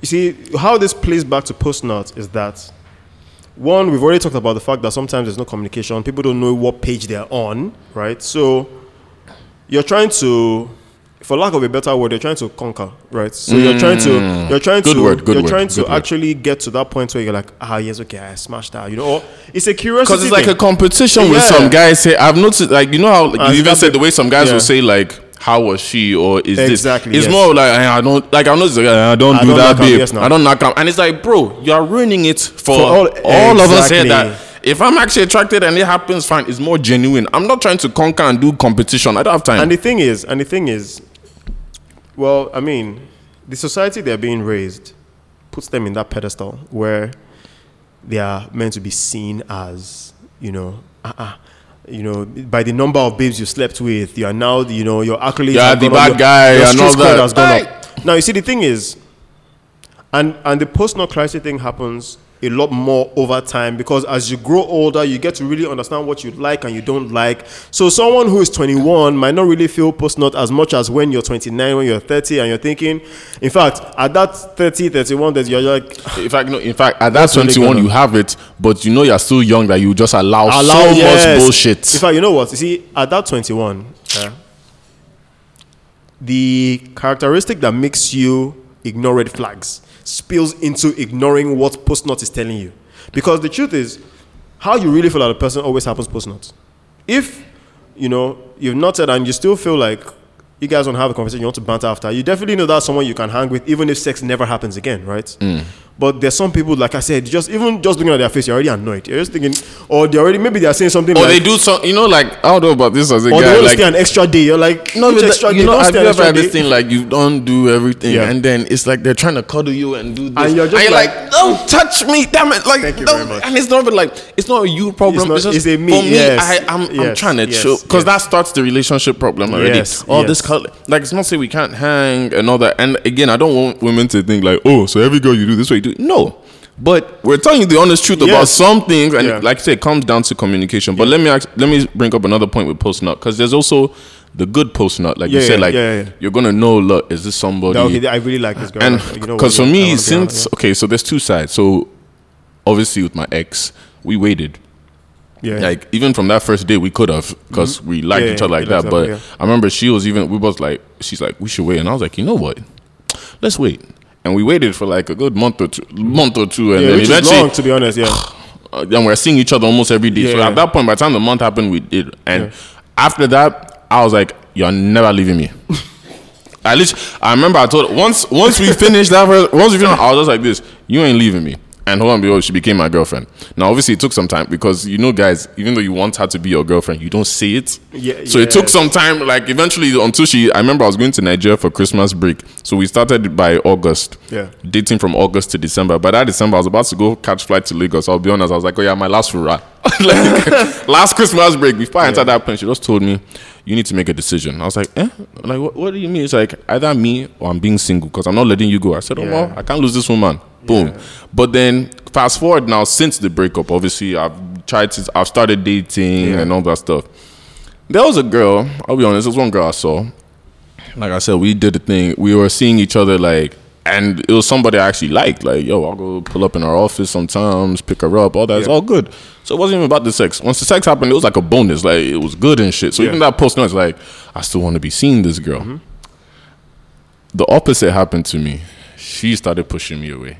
you see how this plays back to post nuts is that one we've already talked about the fact that sometimes there's no communication. People don't know what page they're on, right? So you're trying to, for lack of a better word, you're trying to conquer, right? So you're trying to you're trying Mm. Good to word, you're word, trying to word. actually get to that point where you're like, ah, yes, okay, I smashed that, you know. Or it's a curiosity Because it's like thing. a competition with some guys. Say, I've noticed, like you know how like, Uh, you even said the way some guys Yeah. will say like, "How was she?" or "Is Exactly, this?" It's yes. more like "Eh, I don't like. I know like, I don't I do don't that, babe. yes, now. I don't knock 'em." And it's like, bro, you are ruining it for, For all- all, of us here. That if I'm actually attracted and it happens, fine. It's more genuine. I'm not trying to conquer and do competition. I don't have time. And the thing is, and the thing is, well, I mean, the society they're being raised puts them in that pedestal where they are meant to be seen as, you know, uh-uh, you know, by the number of babes you slept with, you are now, you know, your accolades. Yeah, have the gone up, bad your- your and street that. has gone up. Now, you see, the thing is, and and the post nut clarity thing happens a lot more over time because as you grow older, you get to really understand what you like and you don't like. So someone who is 21 might not really feel post nut as much as when you're 29, when you're 30, and you're thinking. In fact, at that 30, 31, that you're like, in fact, no. In fact, at that That's really 21, you have it, but you know you're still young that you just allow, allow so yes. much bullshit. In fact, you know what? You see, at that 21, uh, the characteristic that makes you ignore red flags spills into ignoring what post nut is telling you. Because the truth is, how you really feel about a person always happens post nut. If you know you've noted and you still feel like you guys to have a conversation, you want to banter after, you definitely know that's someone you can hang with, even if sex never happens again, right? Mm. But there's some people, like I said, just even just looking at their face, you're already annoyed. You're just thinking, or they already maybe they're saying something or like, they do some, you know, like I don't know about this as a or they guy. want to Like, stay an extra day. You're like, No, but extra day? you know, Don't have stay you an ever extra had this thing like you don't do everything, Yeah. and then it's like they're trying to cuddle you and do this, And you're just you're like- like, don't touch me, damn it! Like, Thank you very much. and it's not even like it's not a you problem. It's It's, not- just it's a me, for me. yes, I, I'm, I'm yes, trying to yes, show because that starts the relationship problem already. Yes, All this color, like it's not say we can't hang and all that. And again, I don't want women to think like, oh, so every girl you do this way, do no. But we're telling you the honest truth about some things, and Yeah. like I said, it comes down to communication. But let me ask, let me bring up another point with post nut because there's also the good post nut, like you said, yeah, like yeah, yeah. you're gonna know, look, is this somebody? Okay, I really like this girl. and Like, you know because for me, since okay, so there's two sides. So obviously, with my ex, we waited. yeah, yeah. Like even from that first day, we could have because we liked Yeah, each other yeah, like that. But yeah. I remember she was even we both like she's like we should wait, and I was like, you know what, let's wait. And we waited for like a good month or two, month or two, and yeah, then which eventually, long to be honest. Yeah, uh, then we're seeing each other almost every day. so Yeah. at that point, by the time the month happened, we did. And Yeah. after that, I was like, "You're never leaving me." At least I remember I told once once we finished that first, once we finished, I was just like this: "You ain't leaving me." And hold on, behold, she became my girlfriend. Now, obviously, it took some time because you know, guys, even though you want her to be your girlfriend, you don't say it. Yeah, so it took some time. Like eventually, until she, I remember I was going to Nigeria for Christmas break. So we started by August Yeah. dating from August to December. By that December, I was about to go catch flight to Lagos. I'll be honest. I was like, oh yeah, my last hurrah. like last Christmas break. Before I entered that plane, she just told me, you need to make a decision. I was like, eh? Like, what, what do you mean? It's like either me or I'm being single because I'm not letting you go. I said, oh well, I can't lose this woman. Boom. Yeah. But then fast forward now since the breakup, obviously I've tried to, I've started dating Yeah. and all that stuff. There was a girl. I'll be honest. There's one girl I saw. like I said, we did the thing. We were seeing each other like, and it was somebody I actually liked. Like, yo, I'll go pull up in her office sometimes, pick her up, all that. It's Yeah. all good. So it wasn't even about the sex. Once the sex happened, it was like a bonus. Like it was good and shit. So Yeah. even that post nut, like, I still want to be seeing this girl. Mm-hmm. The opposite happened to me. She started pushing me away.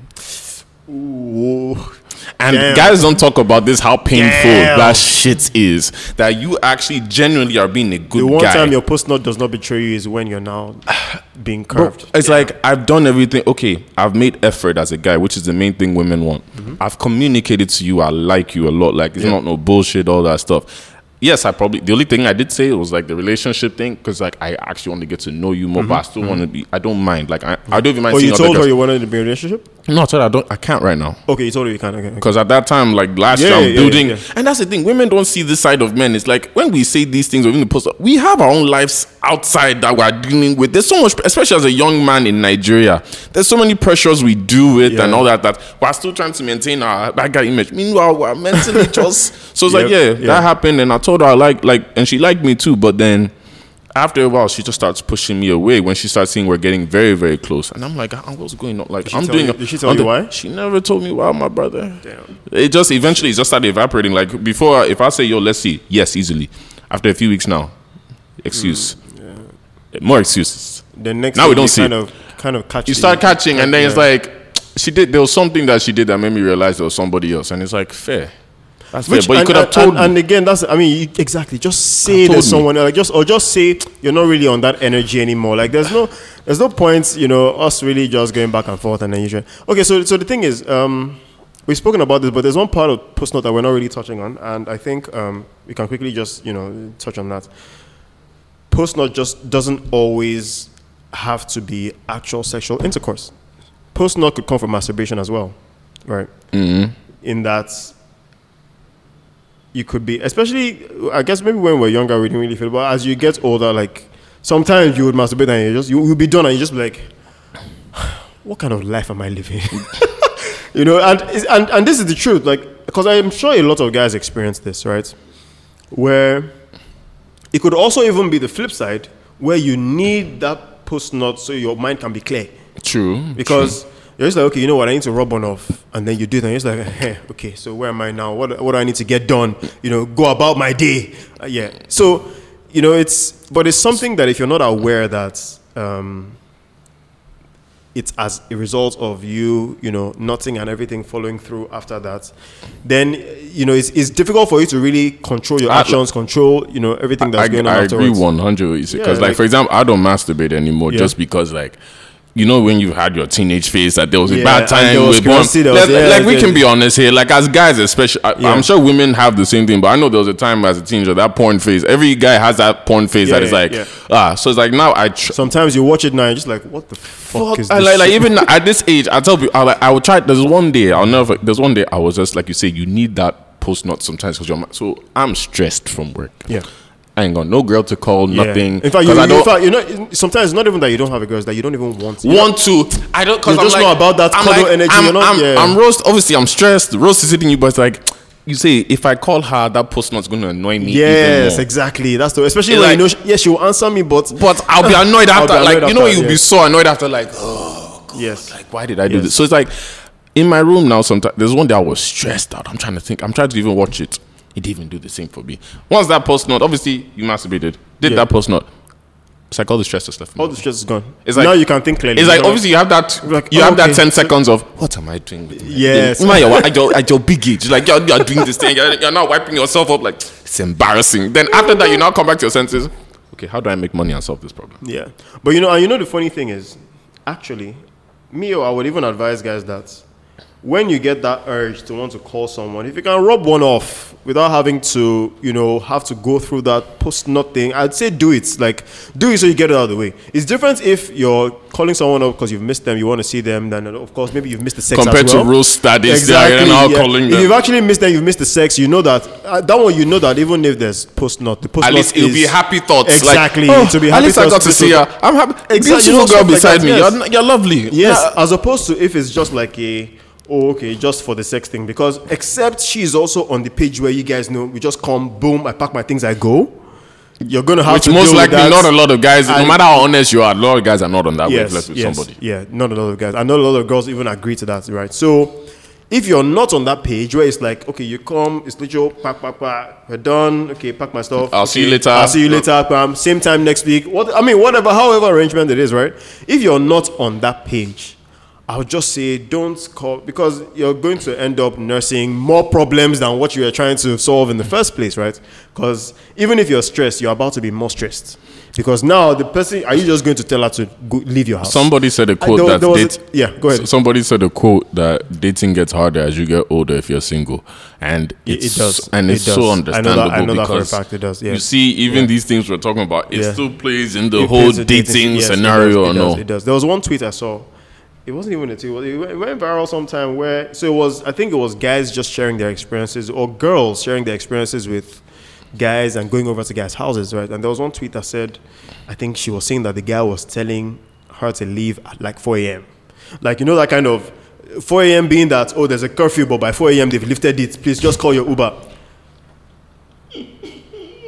Ooh. And Damn. guys don't talk about this how painful Damn. that shit is. That you actually genuinely are being a good guy. The one guy. time your post nut does not betray you is when you're now being curved. it's like I've done everything. Okay, I've made effort as a guy, which is the main thing women want. Mm-hmm. I've communicated to you I like you a lot. Like it's Yeah. not no bullshit, all that stuff. Yes, I probably the only thing I did say was like the relationship thing because like I actually want to get to know you more, but I mm-hmm. still want to mm-hmm. be. I don't mind. Like I, I don't even mind. Oh, you told her you wanted to be in a relationship? No, I told her I don't. I can't right now. Okay, you told her you can't. Okay. okay. Because at that time, like last Yeah, year, I'm yeah, building, yeah. and that's the thing. Women don't see this side of men. It's like when we say these things within the post, we have our own lives outside that we're dealing with. There's so much, especially as a young man in Nigeria. There's so many pressures we do with and all that. That we're still trying to maintain our bad guy image. Meanwhile, we're mentally just. So it's like, yeah, Yep, yeah. that happened, and I told her I like, like, and she liked me too. But then. After a while, she just starts pushing me away when she starts seeing we're getting very, very close, and I'm like, "Ah, "What's going on?" Like, I'm doing. you- did she tell I'm you why? She never told me why, my brother. Damn. It just eventually it just started evaporating. Like before, if I say yo, let's see, yes, easily. After a few weeks now, excuse, more excuses. The next Now we don't see kind it. of kind of catch You start catching, and then it's like she did. There was something that she did that made me realize there was somebody else, and it's like fair. That's Which, fair, but you and, could have and- told and, and again, that's I mean, you, exactly. Just say there's me. someone like just or just say you're not really on that energy anymore. Like there's no there's no point, you know, us really just going back and forth and then you try. Okay, so so the thing is, um, we've spoken about this, but there's one part of post nut that we're not really touching on, and I think um, we can quickly just you know touch on that. Post nut just doesn't always have to be actual sexual intercourse. Post nut could come from masturbation as well, right? Mm-hmm. in that you could be, especially, I guess maybe when we're younger, we didn't really feel, but as you get older, like sometimes you would masturbate and you just, you, you'll be done and you just be like, what kind of life am I living? you know, and, and, and this is the truth, like, because I'm sure a lot of guys experience this, right? Where it could also even be the flip side, where you need that post nut so your mind can be clear True, because you're just like, okay, you know what, I need to rub one off, and then you do it, and you're just like, hey, okay, so where am I now? What what do I need to get done? You know, go about my day. Uh, yeah. So, you know, it's but it's something that if you're not aware that um, it's as a result of you, you know, nothing and everything following through after that, then you know it's, it's difficult for you to really control your I- actions, control you know everything that's I, going on I agree one hundred because, Yeah, like, like- for example, I don't masturbate anymore Yeah. just because, like, you know, when you had your teenage phase, that there was a Yeah, bad time was with one. curiosity, there was- Like, yeah, like, we can be honest here, like as guys, especially, I, Yeah. I'm sure women have the same thing, but I know there was a time as a teenager that porn phase. Every guy has that porn phase that is like, ah, so it's like now I. Tr- Sometimes you watch it now, you're just like, what the fuck, Fuck, I this? like, like even at this age, I tell people, I like, I would try. There's one day I'll never. There's one day I was just like you say, you need that post nut sometimes because you're. So I'm stressed from work. yeah. I ain't got no girl to call, Yeah. nothing. In fact, you, 'cause I you- don't in fact, you know, sometimes it's not even that you don't have a girl; it's that you don't even want. You want to. I don't. Cause You I'm just like, know about that I'm cuddle like, energy, I'm, you're not- I'm, yeah. I'm roast. Obviously, I'm stressed. Roast is hitting you, but it's like you say, if I call her, that post nut's going to annoy me. Yes, more. exactly. That's the especially It's when like- you know. She, yes, she will answer me, but But I'll be annoyed after. be like annoyed you know, you'll be so annoyed after. Like, oh, yes, like why did I do Yes. this? So it's like in my room now. Sometimes there's one day I was stressed out. I'm trying to think. I'm trying to even watch it. It didn't even do the same for me. Once that post nut, obviously you masturbated. Did Yeah. that post nut? It's like all the stress just left. me. all the stress is gone. It's like- now you can think clearly. It's You like know? obviously you have that Like, you oh, have that ten seconds of what am I doing with my Yes. You're, at your, at your big age, like you're, you're doing this thing, you're, you're now wiping yourself up, like it's embarrassing. Then after that, you now come back to your senses. Okay, how do I make money and solve this problem? Yeah, but you know, and you know the funny thing is, actually, me or I would even advise guys that when you get that urge to want to call someone, if you can rub one off without having to, you know, have to go through that post nothing, I'd say do it. Like, do it so you get it out of the way. It's different if you're calling someone up because you've missed them, you want to see them, then of course maybe you've missed the sex Compared as well. to roast studies, Exactly. now yeah. calling If you've actually missed them, you've missed the sex. You know that uh, that one. You know that even if there's post nut, the post At least it'll be happy thoughts. Exactly. Like, oh, to be at happy least I got to see her. I'm happy. Exactly, Beautiful you know, girl like beside that, me. yes. You're, you're lovely. Yes, as opposed to if it's just like a oh okay, just for the sex thing. Because except she's also on the page where you guys know we just come, boom, I pack my things, I go. you're gonna have Which to most likely not a lot of guys, no matter how honest you are, a lot of guys are not on that yes, wavelength with yes, somebody. Yeah, not a lot of guys. I know a lot of girls even agree to that, right? So if you're not on that page where it's like, okay, you come, it's literal, pack, pack, pack, we're done. Okay, pack my stuff. I'll see you later. I'll see you later. Bam. Same time next week. What I mean, whatever, however arrangement it is, right? If you're not on that page, I would just say don't call because you're going to end up nursing more problems than what you were trying to solve in the first place, right? Because even if you're stressed, you're about to be more stressed. Because now the person, are you just going to tell her to go, leave your house? Somebody said a I- quote there- that there was a- yeah, go ahead. Somebody said a quote that dating gets harder as you get older if you're single, and It- it's it does. and It it's does. so I know that- understandable I know that for a fact it does, yeah. you see, even these things we're talking about, it Yeah. still plays in the It whole a dating yes, it scenario. does, or it no, it does. There was one tweet I saw. It wasn't even a tweet. It went- viral sometime where so it was. I think it was guys just sharing their experiences or girls sharing their experiences with guys and going over to guys' houses, right? And there was one tweet that said, I think she was saying that the guy was telling her to leave at like 4 a.m. Like you know that kind of 4 a.m. being that oh there's a curfew, but by 4 a.m. they've lifted it. Please just call your Uber.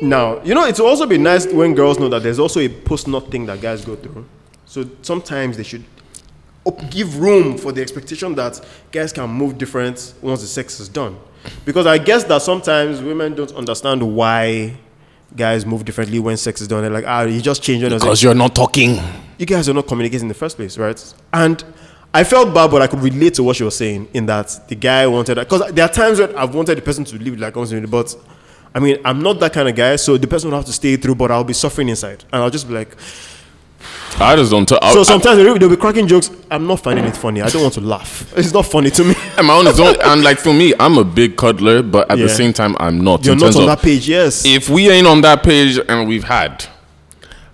Now, you know, it's also be nice when girls know that there's also a post nut thing that guys go through. So sometimes they should give room for the expectation that guys can move different once the sex is done. Because I guess that sometimes women don't understand why guys move differently when sex is done. They're like, ah, you just changed. like, because you're not talking. you guys are not communicating in the first place, right? And I felt bad, but I could relate to what she was saying in that the guy wanted because there are times when I've wanted the person to leave like honestly, but I mean I'm not that kind of guy, so the person will have to stay through, but I'll be suffering inside, and I'll just be like. I just don't. T- I, So I- sometimes they'll they'll be cracking jokes. I'm not finding it funny. I don't want to laugh. It's not funny to me. I'm my own zone, and like for me, I'm a big cuddler, but at Yeah. the same time, I'm not. You're not on of- that page. Yes. if we ain't on that page and we've had,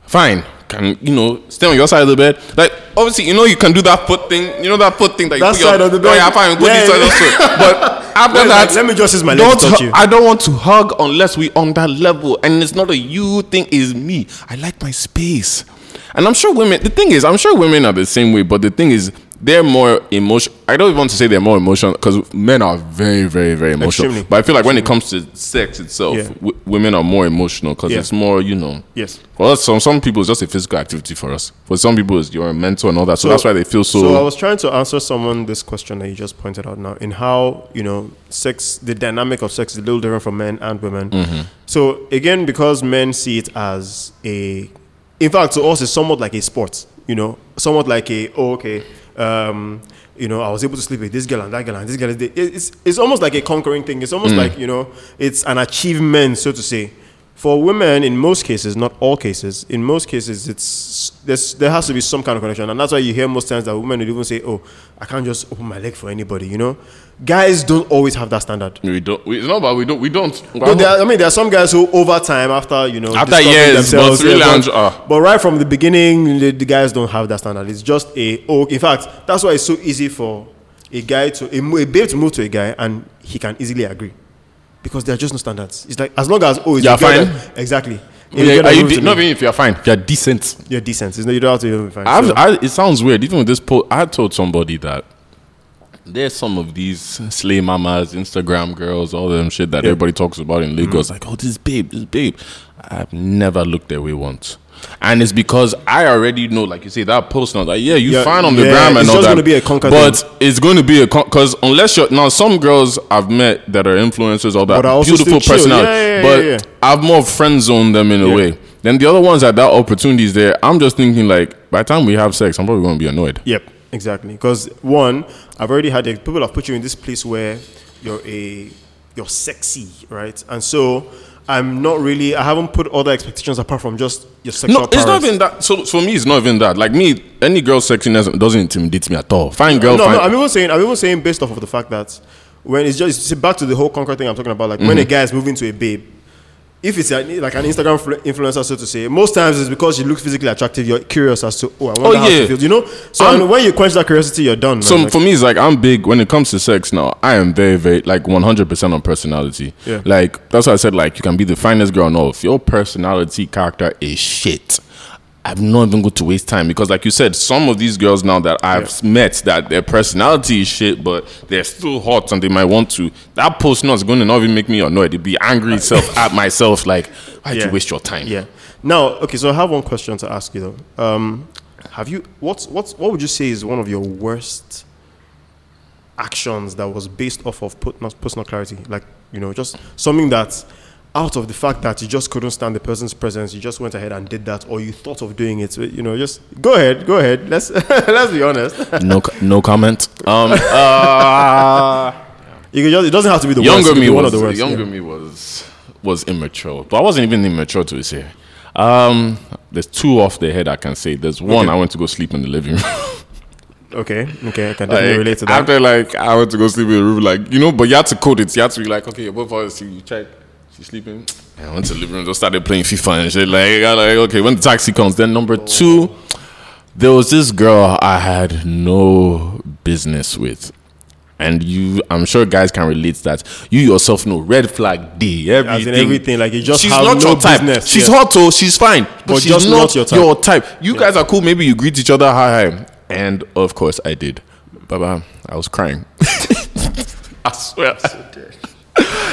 fine. Can you know stay on your side of the bed? Like obviously, you know you can do that foot thing. You know that foot thing that you That your- side of the Oh bed. yeah, fine. Put Yeah, this side yeah. also. But after Let- that, let me just use my leg to don't touch you. I don't want to hug unless we on that level, and it's not a you thing. Is me. I like my space, and I'm sure women. The thing is, I'm sure women are the same way. But the thing is, they're more emotional. I don't even want to say they're more emotional because men are very, very, very emotional. Extremely. But I feel like when it comes to sex itself, Yeah. w- women are more emotional because Yeah. it's more, you know. Yes. For us, some some people it's just a physical activity for us. For some people, it's your mental and all that. So, So- that's why they feel so. So I was trying to answer someone this question that you just pointed out now in how you know sex, the dynamic of sex is a little different for men and women. Mm-hmm. So again, because men see it as a, in fact, to us it's somewhat like a sport. You know, somewhat like a oh okay, um, you know, I was able to sleep with this girl and that girl and this girl. It's it's almost like a conquering thing. It's Mm. almost like you know, it's an achievement, so to say. For women, in most cases, not all cases, in most cases, it's there's, there has to be some kind of connection, and that's why you hear most times that women will even say, "Oh, I can't just open my leg for anybody." You know, guys don't always have that standard. we don't. We, it's not about we don't. We don't. But there, are- I mean, there are some guys who, over time, after you know, After discovering years, but really yeah, enjoy- ah. but right from the beginning, the, the guys don't have that standard. It's just a oh. In fact, that's why it's so easy for a guy to a, a babe to move to a guy, and he can easily agree because there are just no standards. It's like as long as oh, it's You're a fine? that- exactly. Yeah, are you moves de- not me, even if you're fine, if you're decent. you're decent. It's not, you don't have to even be fine. I've, So- I, it sounds weird. Even with this post, I told somebody that there's some of these slay mamas, Instagram girls, all them shit that Yeah. everybody talks about in Lagos. Mm. Like, oh, this babe, this babe. I've never looked their way once. And it's because I already know, like you say, that post now, like, yeah, you Yeah, fine on the yeah, gram and it's all just that. gonna be a conquer But thing. it's going to be a because unless you're now, some girls I've met that are influencers, all that beautiful personality, Yeah, but. I've more friend zoned them in a way. Then the other ones that that opportunity is there. I'm just thinking like, by the time we have sex, I'm probably going to be annoyed. Yep, exactly. Because one, I've already had. People have put you in this place where you're a you're sexy, right? And so I'm not really. I haven't put other expectations apart from just your sexual. No, it's not prowess. even that. So for me, it's not even that. Like me, any girl sexiness doesn't intimidate me at all. Fine girl, No, fine. no. I'm even saying. I'm even saying based off of the fact that when it's just back to the whole conquer thing I'm talking about. Like when mm-hmm. a guy is moving to a babe. If it's like an Instagram influencer, so to say, most times it's because you look physically attractive. You're curious as to, oh, I wonder Oh, how yeah. she feels. You know. So I'm- when you quench that curiosity, you're done. Man. so Like, for me, it's like I'm big when it comes to sex. Now I am very, very like 100 percent on personality. Yeah. Like that's why I said like you can be the finest girl. No, if your personality character is shit, I'm not even going to waste time because, like you said, some of these girls now that I've met that their personality is shit, but they're still hot and they might want to. That post nut going to not even make me annoyed. It'd be angry itself at myself, like, why'd Yeah. you waste your time? Yeah. Now, okay, so I have one question to ask you though. Um, have you what's what's what would you say is one of your worst actions that was based off of put- not personal clarity? Like, you know, just something that out of the fact that you just couldn't stand the person's presence, you just went ahead and did that, or you thought of doing it. You know, just go ahead, go ahead. Let's let's be honest. No, no comment. Um, uh, You can just, it doesn't have to be the younger worst. me was one of the worst. younger yeah. me was was immature, but I wasn't even immature to say. Um, there's two off the head I can say. There's one Okay. I went to go sleep in the living room. Okay, okay, I can definitely Like, relate to that. After like I went to go sleep in the room, like you know, but you had to code it. You had to be like, okay, both us. You check. She's sleeping. And I went to the living room, just started playing FIFA and shit. Like, I like, okay, when the taxi comes, then number two, there was this girl I had no business with. And you, I'm sure guys can relate to that. You yourself know red flag D, everything. As in everything, like you just she's have not no your type. business, She's yeah. hot, oh, she's fine, but, But she's just not, not your your type. type. You guys are cool. Maybe you greet each other hi hi, and of course I did. Bye bye. I was crying. I swear.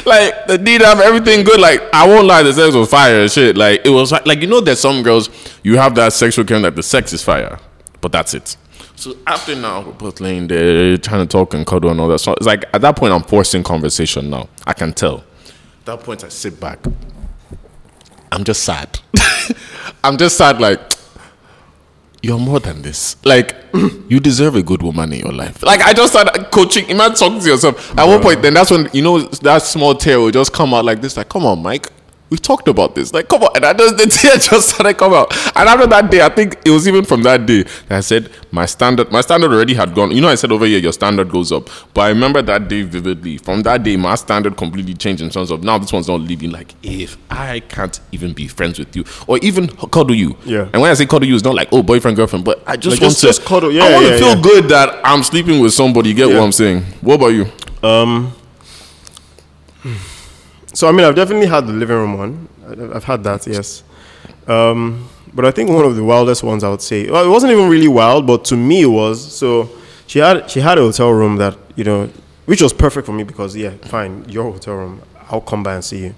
Like the deed of everything good. Like I won't lie, the sex was fire and shit. Like it was like, you know, there's some girls you have that sexual care that the sex is fire, but that's it. So after now, we're both laying there trying to talk and cuddle and all that. So it's like at that point, I'm forcing conversation now. I can tell. At that point, I sit back. I'm just sad. I'm just sad. Like you're more than this. Like you deserve a good woman in your life. Like I just started coaching. Imagine talking to yourself. At one point, then that's when you know that small tear will just come out like this. Like, come on, Mike. We talked about this. Like, come on. And I just the tear just started come out. And after that day, I think it was even from that day that I said my standard. My standard already had gone. You know, I said over here your standard goes up. But I remember that day vividly. From that day, my standard completely changed in terms of now this one's not living. Like, if I can't even be friends with you or even cuddle you. Yeah. And when I say cuddle you, it's not like oh boyfriend girlfriend, but I just Like, want just- to just cuddle. Yeah, I want to feel yeah. good that I'm sleeping with somebody. You get Yeah. what I'm saying? What about you? Um. So I mean, I've definitely had the living room one. I've had that, yes. Um, but I think one of the wildest ones I would say. Well, it wasn't even really wild, but to me it was. So she had she had a hotel room that you know, which was perfect for me because yeah, fine, your hotel room. I'll come by and see you.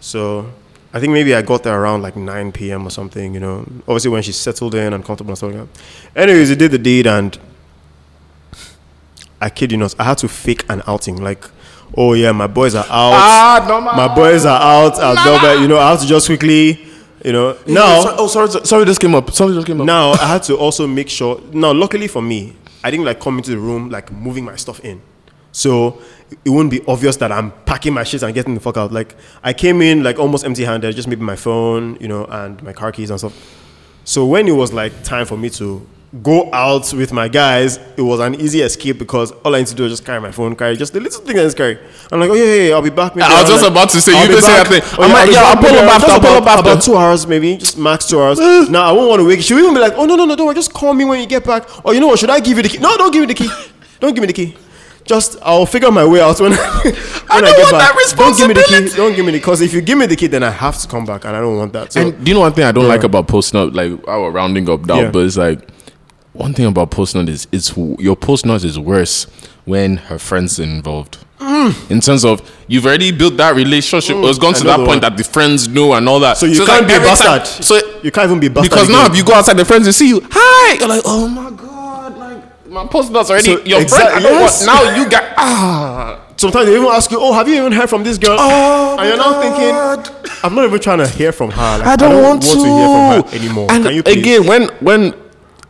So I think maybe I got there around like 9 p.m. or something. You know, obviously when she settled in and comfortable and stuff like that. Anyways, he did the deed and I kid you not, I had to fake an outing. Like, oh yeah, my boys are out. Ah, no, my boys are out at Velvet. You know, I have to just quickly, you know. Now, oh sorry, sorry, this came up. Something just came up. now I had to also make sure. Now, luckily for me, I didn't like come into the room like moving my stuff in, so it wouldn't be obvious that I'm packing my shit and getting the fuck out. Like I came in like almost empty-handed, just maybe my phone, you know, and my car keys and stuff. So when it was like time for me to go out with my guys, it was an easy escape because all I need to do is just carry my phone, carry just the little thing I just carry. I'm like, oh yeah, yeah, yeah I'll be back. Maybe I was just like- about to say, I'll you be did say that thing. Oh, I'm yeah, it's yeah, I'll pull up after, I'll pull about- up after. About two hours, maybe, just max two hours. now I won't want to wake. She'll even be like, oh no, no, no, don't worry, just call me when you get back. Or you know what? Should I give you the key? No, don't give me the key. Don't give me the key. Just I'll figure my way out when, when I, don't get want back. Don't give me the key. Don't give me the because if you give me the key, then I have to come back, and I don't want that. So And do you know one thing I don't like about post nut? Like our rounding up Yeah. but it's like one thing about post nut is it's your post nut is worse when her friends are involved. In terms of you've already built that relationship, it's gone to that point one. that the friends know and all that. So you it's can't like be a every time- bastard. So you can't even be a bastard because now if you go outside, the friends will see you. Hi, you're like, oh my god, like my post nuts already. So, your exact- friend, I don't yes. want, now you got ah. Sometimes they even ask you, "Oh, have you even heard from this girl?" Oh, and you're now thinking, "I'm not even trying to hear from her. Like, I don't, want, to. hear from her anymore." And Can you again, when when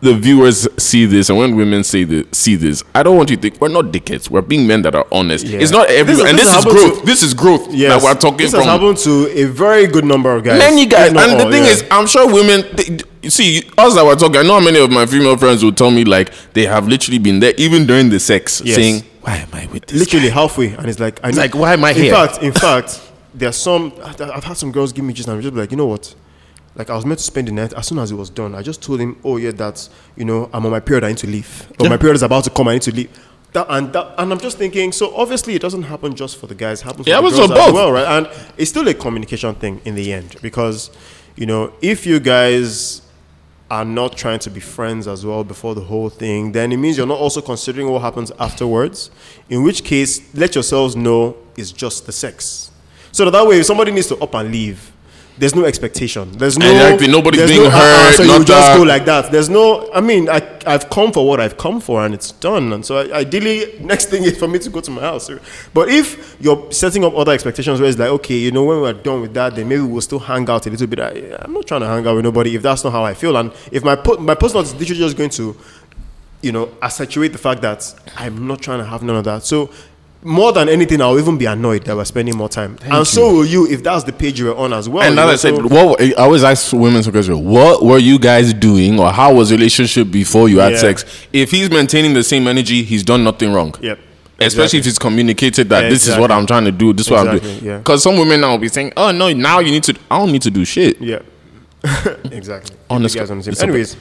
the viewers see this and when women say the, see this, I don't want you to think we're not dickheads. We're being men that are honest. Yeah. It's not This everyone, and this this, is growth. to- this is growth that we're talking this from. has happened to a very good number of guys. Many guys, and the thing yeah. is, I'm sure women. They, you see, us that we're talking, I know how many of my female friends will tell me like they have literally been there even during the sex, Yes. saying, "Why am I with this?" literally halfway, and it's like, I It's like, why am I in here? fact, in fact, there are some. I've had some girls give me just, I'm just like, you know what? Like I was meant to spend the night. As soon as it was done, I just told him, "Oh yeah, that's you know, I'm on my period. I need to leave. Or my period is about to come. I need to leave." That, and that, and I'm just thinking. So obviously, it doesn't happen just for the guys. It happens Yeah, for it happens girls for as both. well, right? And it's still a communication thing in the end because, you know, if you guys are not trying to be friends as well before the whole thing, then it means you're not also considering what happens afterwards. In which case, let yourselves know it's just the sex. So that, that way, if somebody needs to up and leave, there's no expectation. There's no Exactly, nobody's being no, uh-uh, hurt, so you just that. go like that. There's no. I mean, I I've come for what I've come for, and it's done. And so I, ideally, next thing is for me to go to my house. But if you're setting up other expectations, where it's like, okay, you know, when we're done with that, then maybe we'll still hang out a little bit. I, I'm not trying to hang out with nobody if that's not how I feel. And if my po- my post is literally just going to, you know, accentuate the fact that I'm not trying to have none of that. So. More than anything, I'll even be annoyed that we're spending more time, and so will you if that's the page you were on as well. And you now I said, what I always ask women some question: What were you guys doing, or how was the relationship before you had Yeah. sex? If he's maintaining the same energy, he's done nothing wrong. Yep. Especially if it's communicated that this is what I'm trying to do, this is what I'm Exactly, doing. yeah. Because some women now will be saying, "Oh no, now you need to." I don't need to do shit. Yeah, exactly. Honestly, You guys understand. it's okay. Anyways,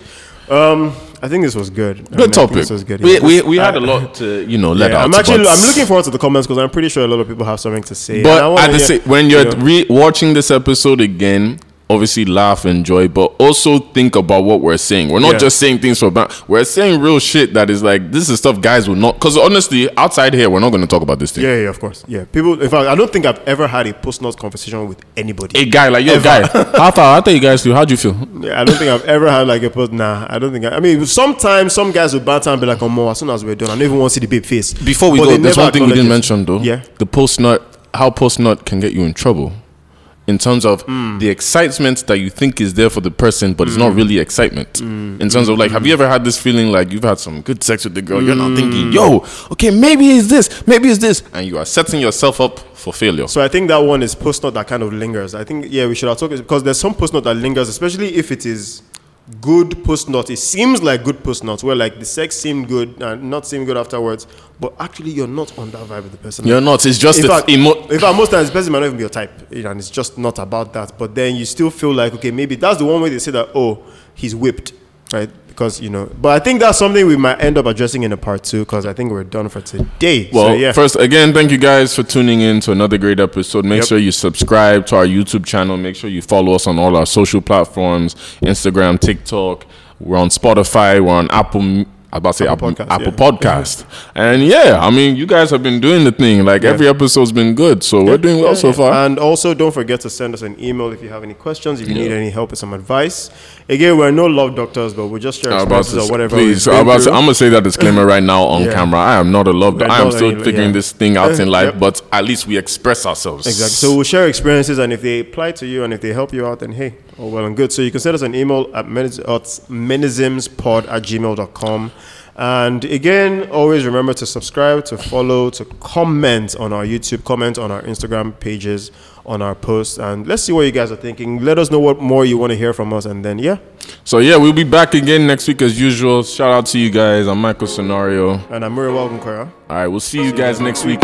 um, I think this was good. I mean, Good topic. This was good. We, yeah. we, we had a lot to you know let yeah, out. I'm actually I'm looking forward to the comments because I'm pretty sure a lot of people have something to say. And I But at the hear- same, when you're you know, re- watching this episode again, obviously laugh, and enjoy, but also think about what we're saying. We're not Yeah. just saying things for ban- We're saying real shit that is like this is stuff guys will not. Because honestly, outside here, we're not going to talk about this thing. yeah, yeah, of course, yeah. People, in fact, I don't think I've ever had a post nut conversation with anybody. A guy like yo, guy, how far? How tell you guys do? How do you feel? Yeah, I don't think I've ever had like a post. Nah, I don't think. I, I mean, sometimes some guys will banter and be like, "Oh, more." As soon as we're done, I don't even want to see the babe face. Before we But go, there's one thing we didn't mention though. Yeah. the post nut, how post nut can get you in trouble. In terms of Mm. the excitement that you think is there for the person, but it's Mm. not really excitement. In terms of like, have you ever had this feeling like you've had some good sex with the girl? You're not thinking, Mm. yo, okay, maybe it's this, maybe it's this, and you are setting yourself up for failure. So I think that one is post nut that kind of lingers. I think yeah, we should have talked because there's some post nut that lingers, especially if it is good post nut. It seems like good post nut where like the sex seemed good and not seem good afterwards, but actually you're not on that vibe with the person. You're not. It's just in fact, emo- in fact, most times the person might not even be your type, you know, and it's just not about that. But then you still feel like okay, maybe that's the one way they say that oh, he's whipped, right? Because you know. But I think that's something we might end up addressing in a part two because I think we're done for today. Well, so, yeah. first, again, thank you guys for tuning in to another great episode. Make Yep. sure you subscribe to our YouTube channel. Make sure you follow us on all our social platforms Instagram, TikTok. We're on Spotify. We're on Apple. I about to say Apple, Apple Apple, Podcast, yeah. Podcast. and yeah, I mean, you guys have been doing the thing. Like every episode's been good. So we're doing well Yeah, so yeah. far. And also, don't forget to send us an email if you have any questions, if you need any help or some advice. Again, we're no love doctors, but we just share experiences to, or whatever. please, I'm, about to. I'm gonna say that disclaimer right now on Yeah. camera. I am not a love. We're I am still any- figuring yeah. this thing out eh, in life, Yep. but at least we express ourselves. Exactly. So we'll share experiences, and if they apply to you and if they help you out, then hey, all well and good. So you can send us an email at, meniz- at menismspod at gmail.com. And again, always remember to subscribe, to follow, to comment on our YouTube, comment on our Instagram pages, on our posts, and let's see what you guys are thinking. Let us know what more you want to hear from us, and then yeah. So yeah, we'll be back again next week as usual. Shout out to you guys. I'm Michael Scenario. And I'm Muriel Welcome, All right, we'll see you guys next week.